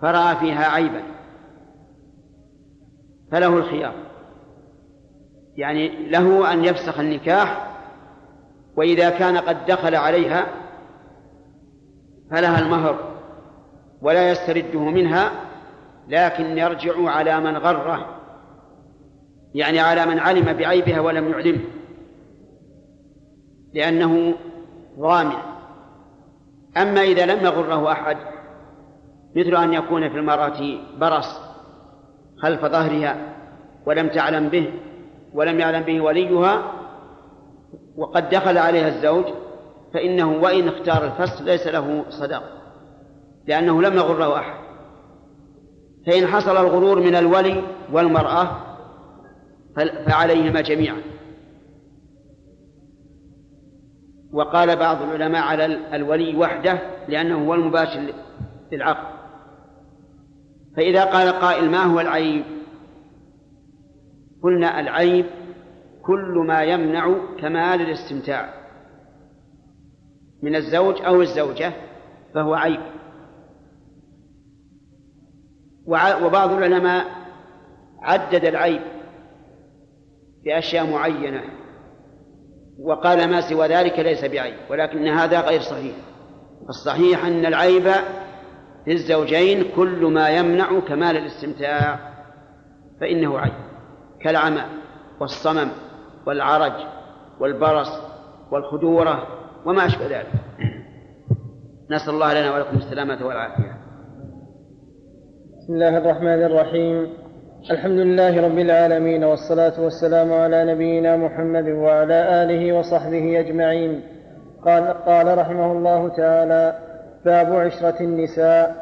[SPEAKER 1] فرأى فيها عيبا فله الخيار. يعني له أن يفسخ النكاح وإذا كان قد دخل عليها فلها المهر. ولا يسترده منها لكن يرجع على من غره يعني على من علم بعيبها ولم يعلمه لأنه ضامن أما إذا لم يغره أحد مثل أن يكون في المرأة برص خلف ظهرها ولم تعلم به ولم يعلم به وليها وقد دخل عليها الزوج فإنه وإن اختار الفصل ليس له صداق لأنه لم يغره أحد. فإن حصل الغرور من الولي والمرأة فعليهما جميعا. وقال بعض العلماء على الولي وحده لأنه هو المباشر للعقد فإذا قال قائل ما هو العيب؟ قلنا العيب كل ما يمنع كمال الاستمتاع من الزوج أو الزوجة فهو عيب. وبعض العلماء عدد العيب بأشياء معينة وقال ما سوى ذلك ليس بعيب ولكن هذا غير صحيح. الصحيح أن العيب للزوجين كل ما يمنع كمال الاستمتاع فإنه عيب. كالعمى والصمم والعرج والبرص والخدورة وما أشبه ذلك. نسأل الله لنا ولكم السلامة والعافية.
[SPEAKER 2] بسم الله الرحمن الرحيم. الحمد لله رب العالمين والصلاة والسلام على نبينا محمد وعلى آله وصحبه أجمعين. قال, قال رحمه الله تعالى باب عشرة النساء.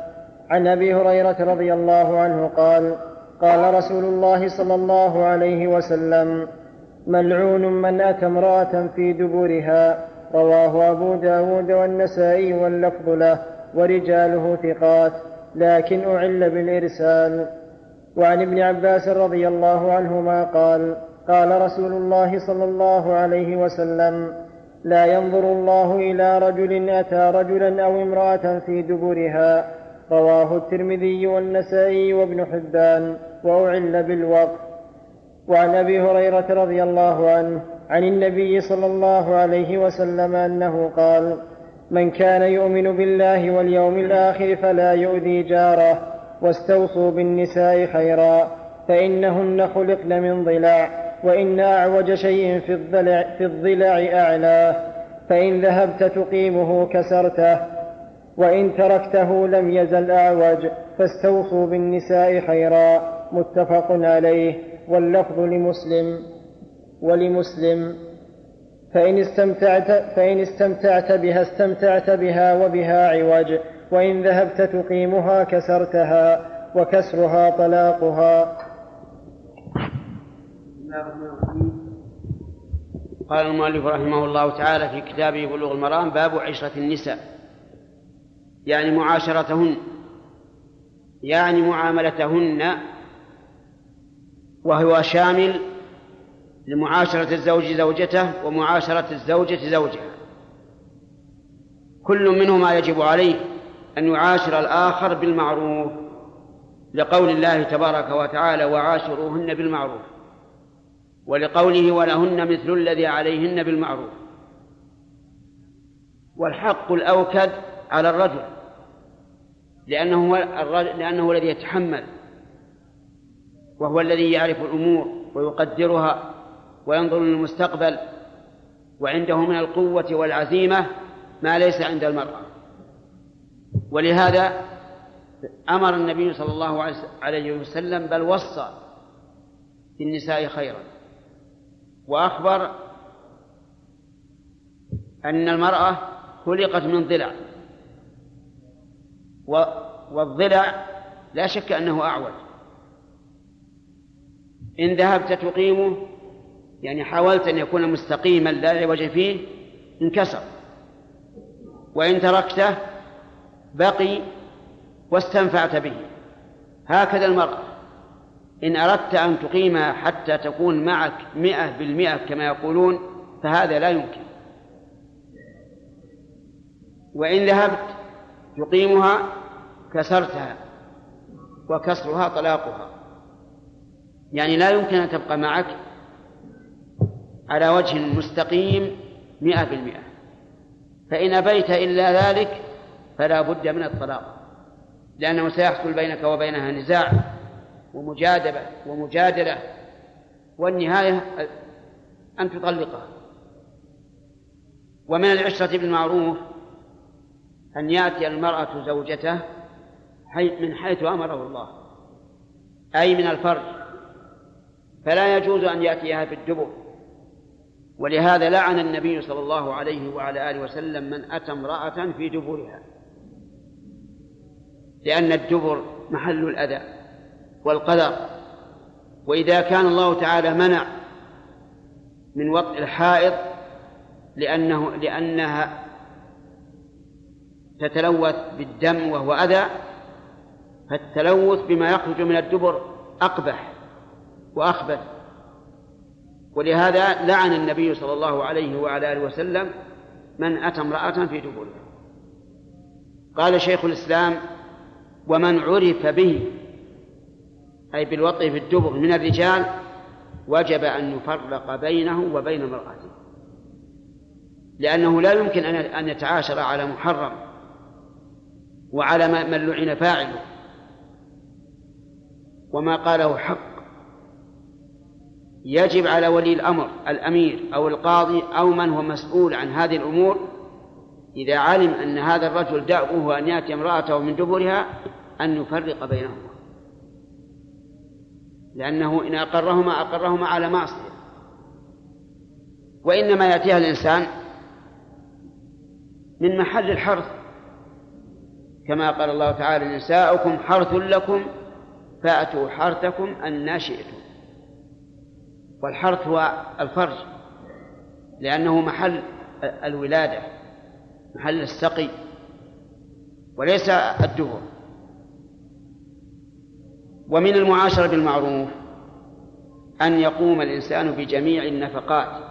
[SPEAKER 2] عن أبي هريرة رضي الله عنه قال قال رسول الله صلى الله عليه وسلم ملعون من أتى امرأة في دبرها رواه أبو داود والنسائي واللفظ له ورجاله ثقات. لكن أعل بالإرسال. وعن ابن عباس رضي الله عنهما قال قال رسول الله صلى الله عليه وسلم لا ينظر الله إلى رجل أتى رجلا أو امرأة في دبرها. رواه الترمذي والنسائي وابن حبان. وأعل بالوقف وعن أبي هريرة رضي الله عنه عن النبي صلى الله عليه وسلم أنه قال من كان يؤمن بالله واليوم الآخر فلا يؤذي جاره واستوصوا بالنساء خيرا فإنهن خلقن من ضلع وإن أعوج شيء في الضلع, في الضلع أعلاه فإن ذهبت تقيمه كسرته وإن تركته لم يزل أعوج فاستوصوا بالنساء خيرا متفق عليه واللفظ لمسلم ولمسلم. فإن استمتعت فإن استمتعت بها استمتعت بها وبها عوج وإن ذهبت تقيمها كسرتها وكسرها طلاقها.
[SPEAKER 1] قال المؤلف رحمه الله تعالى في كتابه بلوغ المرام باب عشرة النساء. يعني معاشرتهن يعني معاملتهن وهو شامل لمعاشرة الزوج زوجته ومعاشرة الزوجة زوجها. كل منهما يجب عليه أن يعاشر الآخر بالمعروف لقول الله تبارك وتعالى وعاشروهن بالمعروف ولقوله ولهن مثل الذي عليهن بالمعروف والحق الأوكد على الرجل لأنه لأنه الذي يتحمل وهو الذي يعرف الأمور ويقدرها وينظر للمستقبل وعنده من القوة والعزيمة ما ليس عند المرأة. ولهذا أمر النبي صلى الله عليه وسلم بل وصى بالنساء خيرا. وأخبر أن المرأة خلقت من ضلع. والضلع لا شك أنه أعوج. إن ذهبت تقيمه يعني حاولت أن يكون مستقيما لا عوج فيه انكسر. وإن تركته بقي واستنفعت به. هكذا المرأة. إن أردت أن تقيمها حتى تكون معك مئة بالمئة كما يقولون فهذا لا يمكن. وإن ذهبت تقيمها كسرتها وكسرها طلاقها. يعني لا يمكن أن تبقى معك على وجه مستقيم مئة بالمئة. فإن أبيت إلا ذلك فلا بد من الطلاق لأنه سيحصل بينك وبينها نزاع ومجادلة ومجادلة والنهاية أن تطلقها ومن العشرة بالمعروف أن يأتي المرأة زوجته من حيث أمره الله أي من الفرج. فلا يجوز أن يأتيها في الدبر ولهذا لعن النبي صلى الله عليه وعلى آله وسلم من أتى امرأة في دبرها. لأن الدبر محل الأذى والقدر وإذا كان الله تعالى منع من وطء الحائض لأنه لأنها تتلوث بالدم وهو أذى فالتلوث بما يخرج من الدبر أقبح وأخبث. ولهذا لعن النبي صلى الله عليه وعلى آله وسلم من أتى امرأة في دبرها قال شيخ الإسلام ومن عرف به أي بالوطء في الدبر من الرجال وجب أن يفرق بينه وبين امرأته. لأنه لا يمكن أن يتعاشر على محرم وعلى من لعن فاعله. وما قاله حق. يجب على ولي الأمر الأمير أو القاضي أو من هو مسؤول عن هذه الأمور إذا علم أن هذا الرجل دأبه أن يأتي امرأته من دبرها أن يفرق بينهما. لأنه إن أقرهما أقرهما على معصية. وإنما يأتيها الإنسان من محل الحرث. كما قال الله تعالى نساؤكم حرث لكم فأتوا حرثكم أن شئتم والحرث هو الفرج لأنه محل الولادة محل السقي وليس الدهر. ومن المعاشرة بالمعروف أن يقوم الإنسان بجميع النفقات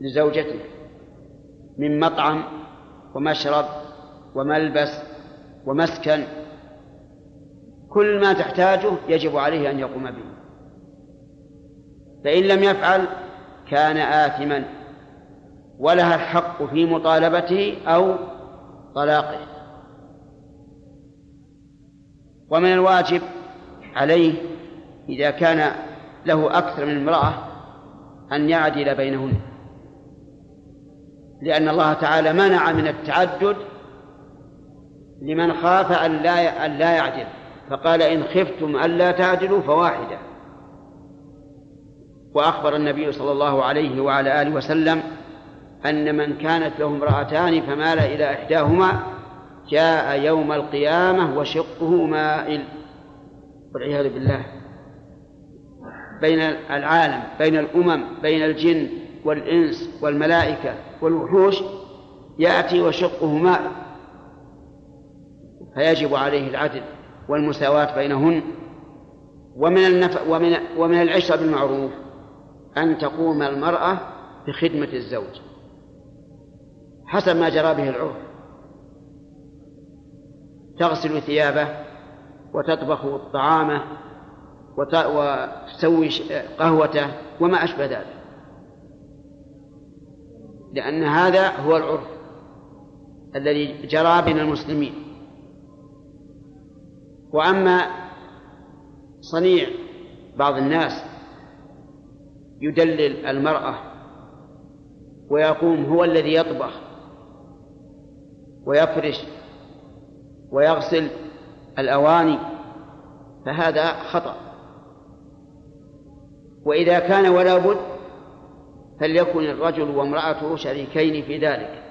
[SPEAKER 1] لزوجته من مطعم ومشرب وملبس ومسكن كل ما تحتاجه يجب عليه أن يقوم به. فإن لم يفعل كان آثما ولها الحق في مطالبته أو طلاقه. ومن الواجب عليه إذا كان له أكثر من امرأة أن يعدل بينهن. لأن الله تعالى منع من التعدد لمن خاف أن لا يعدل. فقال إن خفتم ألا تعدلوا فواحدة. وأخبر النبي صلى الله عليه وعلى آله وسلم أن من كانت له امرأتان فمال إلى إحداهما جاء يوم القيامة وشقه مائل والعياذ بالله. بين العالم بين الأمم بين الجن والإنس والملائكة والوحوش يأتي وشقه مائل. فيجب عليه العدل والمساواة بينهن. ومن النف... ومن ومن العشرة بالمعروف. أن تقوم المرأة بخدمة الزوج حسب ما جرى به العرف. تغسل ثيابه وتطبخ طعامه وتسوي قهوته وما أشبه ذلك. لأن هذا هو العرف الذي جرى بين المسلمين. وأما صنيع بعض الناس يدلل المرأة ويقوم هو الذي يطبخ ويفرش ويغسل الأواني فهذا خطأ. وإذا كان ولا بد فليكن الرجل وامرأته شريكين في ذلك.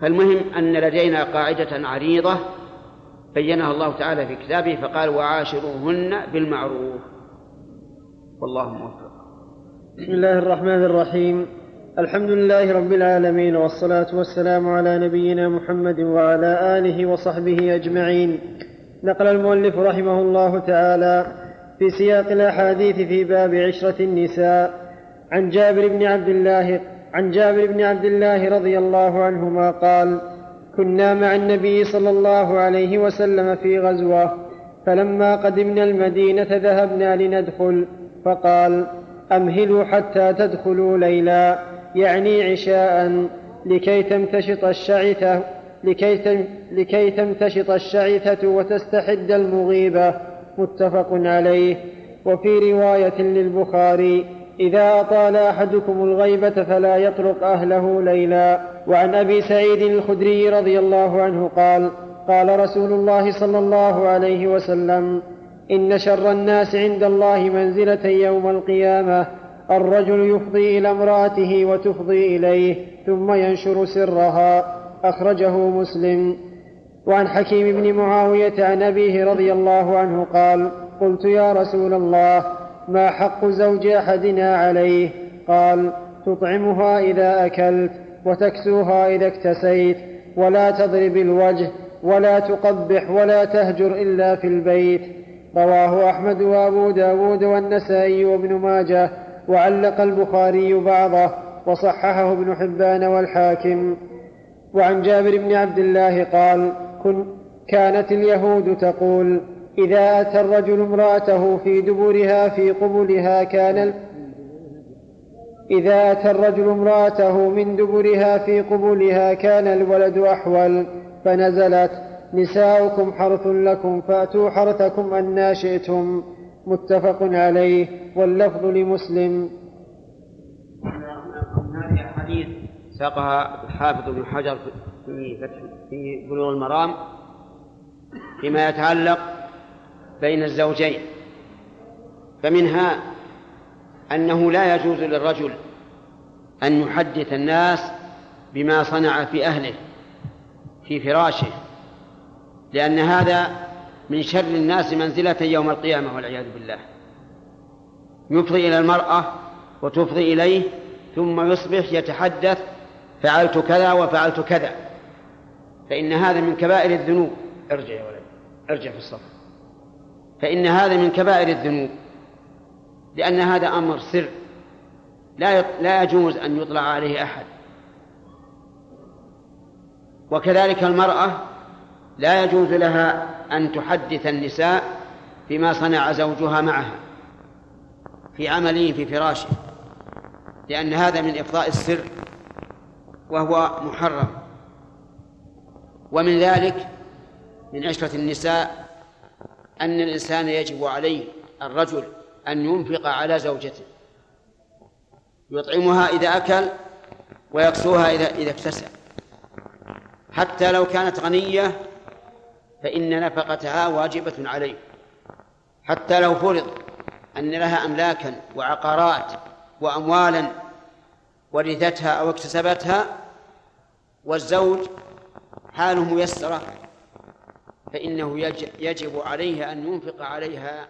[SPEAKER 1] فالمهم أن لدينا قاعدة عريضة بينها الله تعالى في كتابه فقال وعاشروهن بالمعروف. والله موفق.
[SPEAKER 2] بسم الله الرحمن الرحيم. الحمد لله رب العالمين والصلاة والسلام على نبينا محمد وعلى آله وصحبه أجمعين. نقل المؤلف رحمه الله تعالى في سياق الأحاديث في باب عشرة النساء عن جابر بن عبد الله عن جابر بن عبد الله رضي الله عنهما قال كنا مع النبي صلى الله عليه وسلم في غزوة فلما قدمنا المدينة ذهبنا لندخل فقال أمهلوا حتى تدخلوا ليلا يعني عشاء لكي تمتشط الشعثة لكي, لكي تمتشط الشعثة وتستحد المغيبة متفق عليه. وفي رواية للبخاري إذا أطال أحدكم الغيبة فلا يطرق أهله ليلا. وعن أبي سعيد الخدري رضي الله عنه قال قال رسول الله صلى الله عليه وسلم إن شر الناس عند الله منزلة يوم القيامة الرجل يفضي إلى امرأته وتفضي إليه ثم ينشر سرها. أخرجه مسلم. وعن حكيم بن معاوية عن أبيه رضي الله عنه قال قلت يا رسول الله ما حق زوج أحدنا عليه؟ قال تطعمها إذا أكلت. وتكسوها إذا اكتسيت ولا تضرب الوجه ولا تقبح ولا تهجر إلا في البيت. رواه أحمد وأبو داود والنسائي وابن ماجه وعلق البخاري بعضه وصححه ابن حبان والحاكم. وعن جابر بن عبد الله قال كن كانت اليهود تقول إذا أتى الرجل امرأته في دبرها في قبلها كان إذا أتى الرجل امرأته من دبرها في قبلها كان الولد أحول فنزلت نساؤكم حرث لكم فأتوا حرثكم أنا شئتم. متفق عليه واللفظ لمسلم.
[SPEAKER 1] هذه ساقها الحافظ ابن حجر في فتح في بلوغ المرام فيما يتعلق بين الزوجين فمنها أنه لا يجوز للرجل أن يحدث الناس بما صنع في أهله في فراشه لأن هذا من شر الناس منزلة يوم القيامة والعياذ بالله. يفضي إلى المرأة وتفضي إليه ثم يصبح يتحدث فعلت كذا وفعلت كذا. فإن هذا من كبائر الذنوب. ارجع يا ولد ارجع في الصف فإن هذا من كبائر الذنوب. لأن هذا أمر سر. لا لا يجوز أن يطلع عليه أحد. وكذلك المرأة لا يجوز لها أن تحدث النساء بما صنع زوجها معها في عمله في فراشه لأن هذا من إفضاء السر وهو محرم. ومن ذلك من عشرة النساء أن الإنسان يجب عليه الرجل أن ينفق على زوجته. يطعمها إذا أكل ويكسوها إذا إذا اكتسى حتى لو كانت غنية فإن نفقتها واجبة عليه. حتى لو فرض أن لها أملاكا وعقارات وأموالا ورثتها أو اكتسبتها والزوج حاله ميسرة فإنه يجب عليه أن ينفق عليها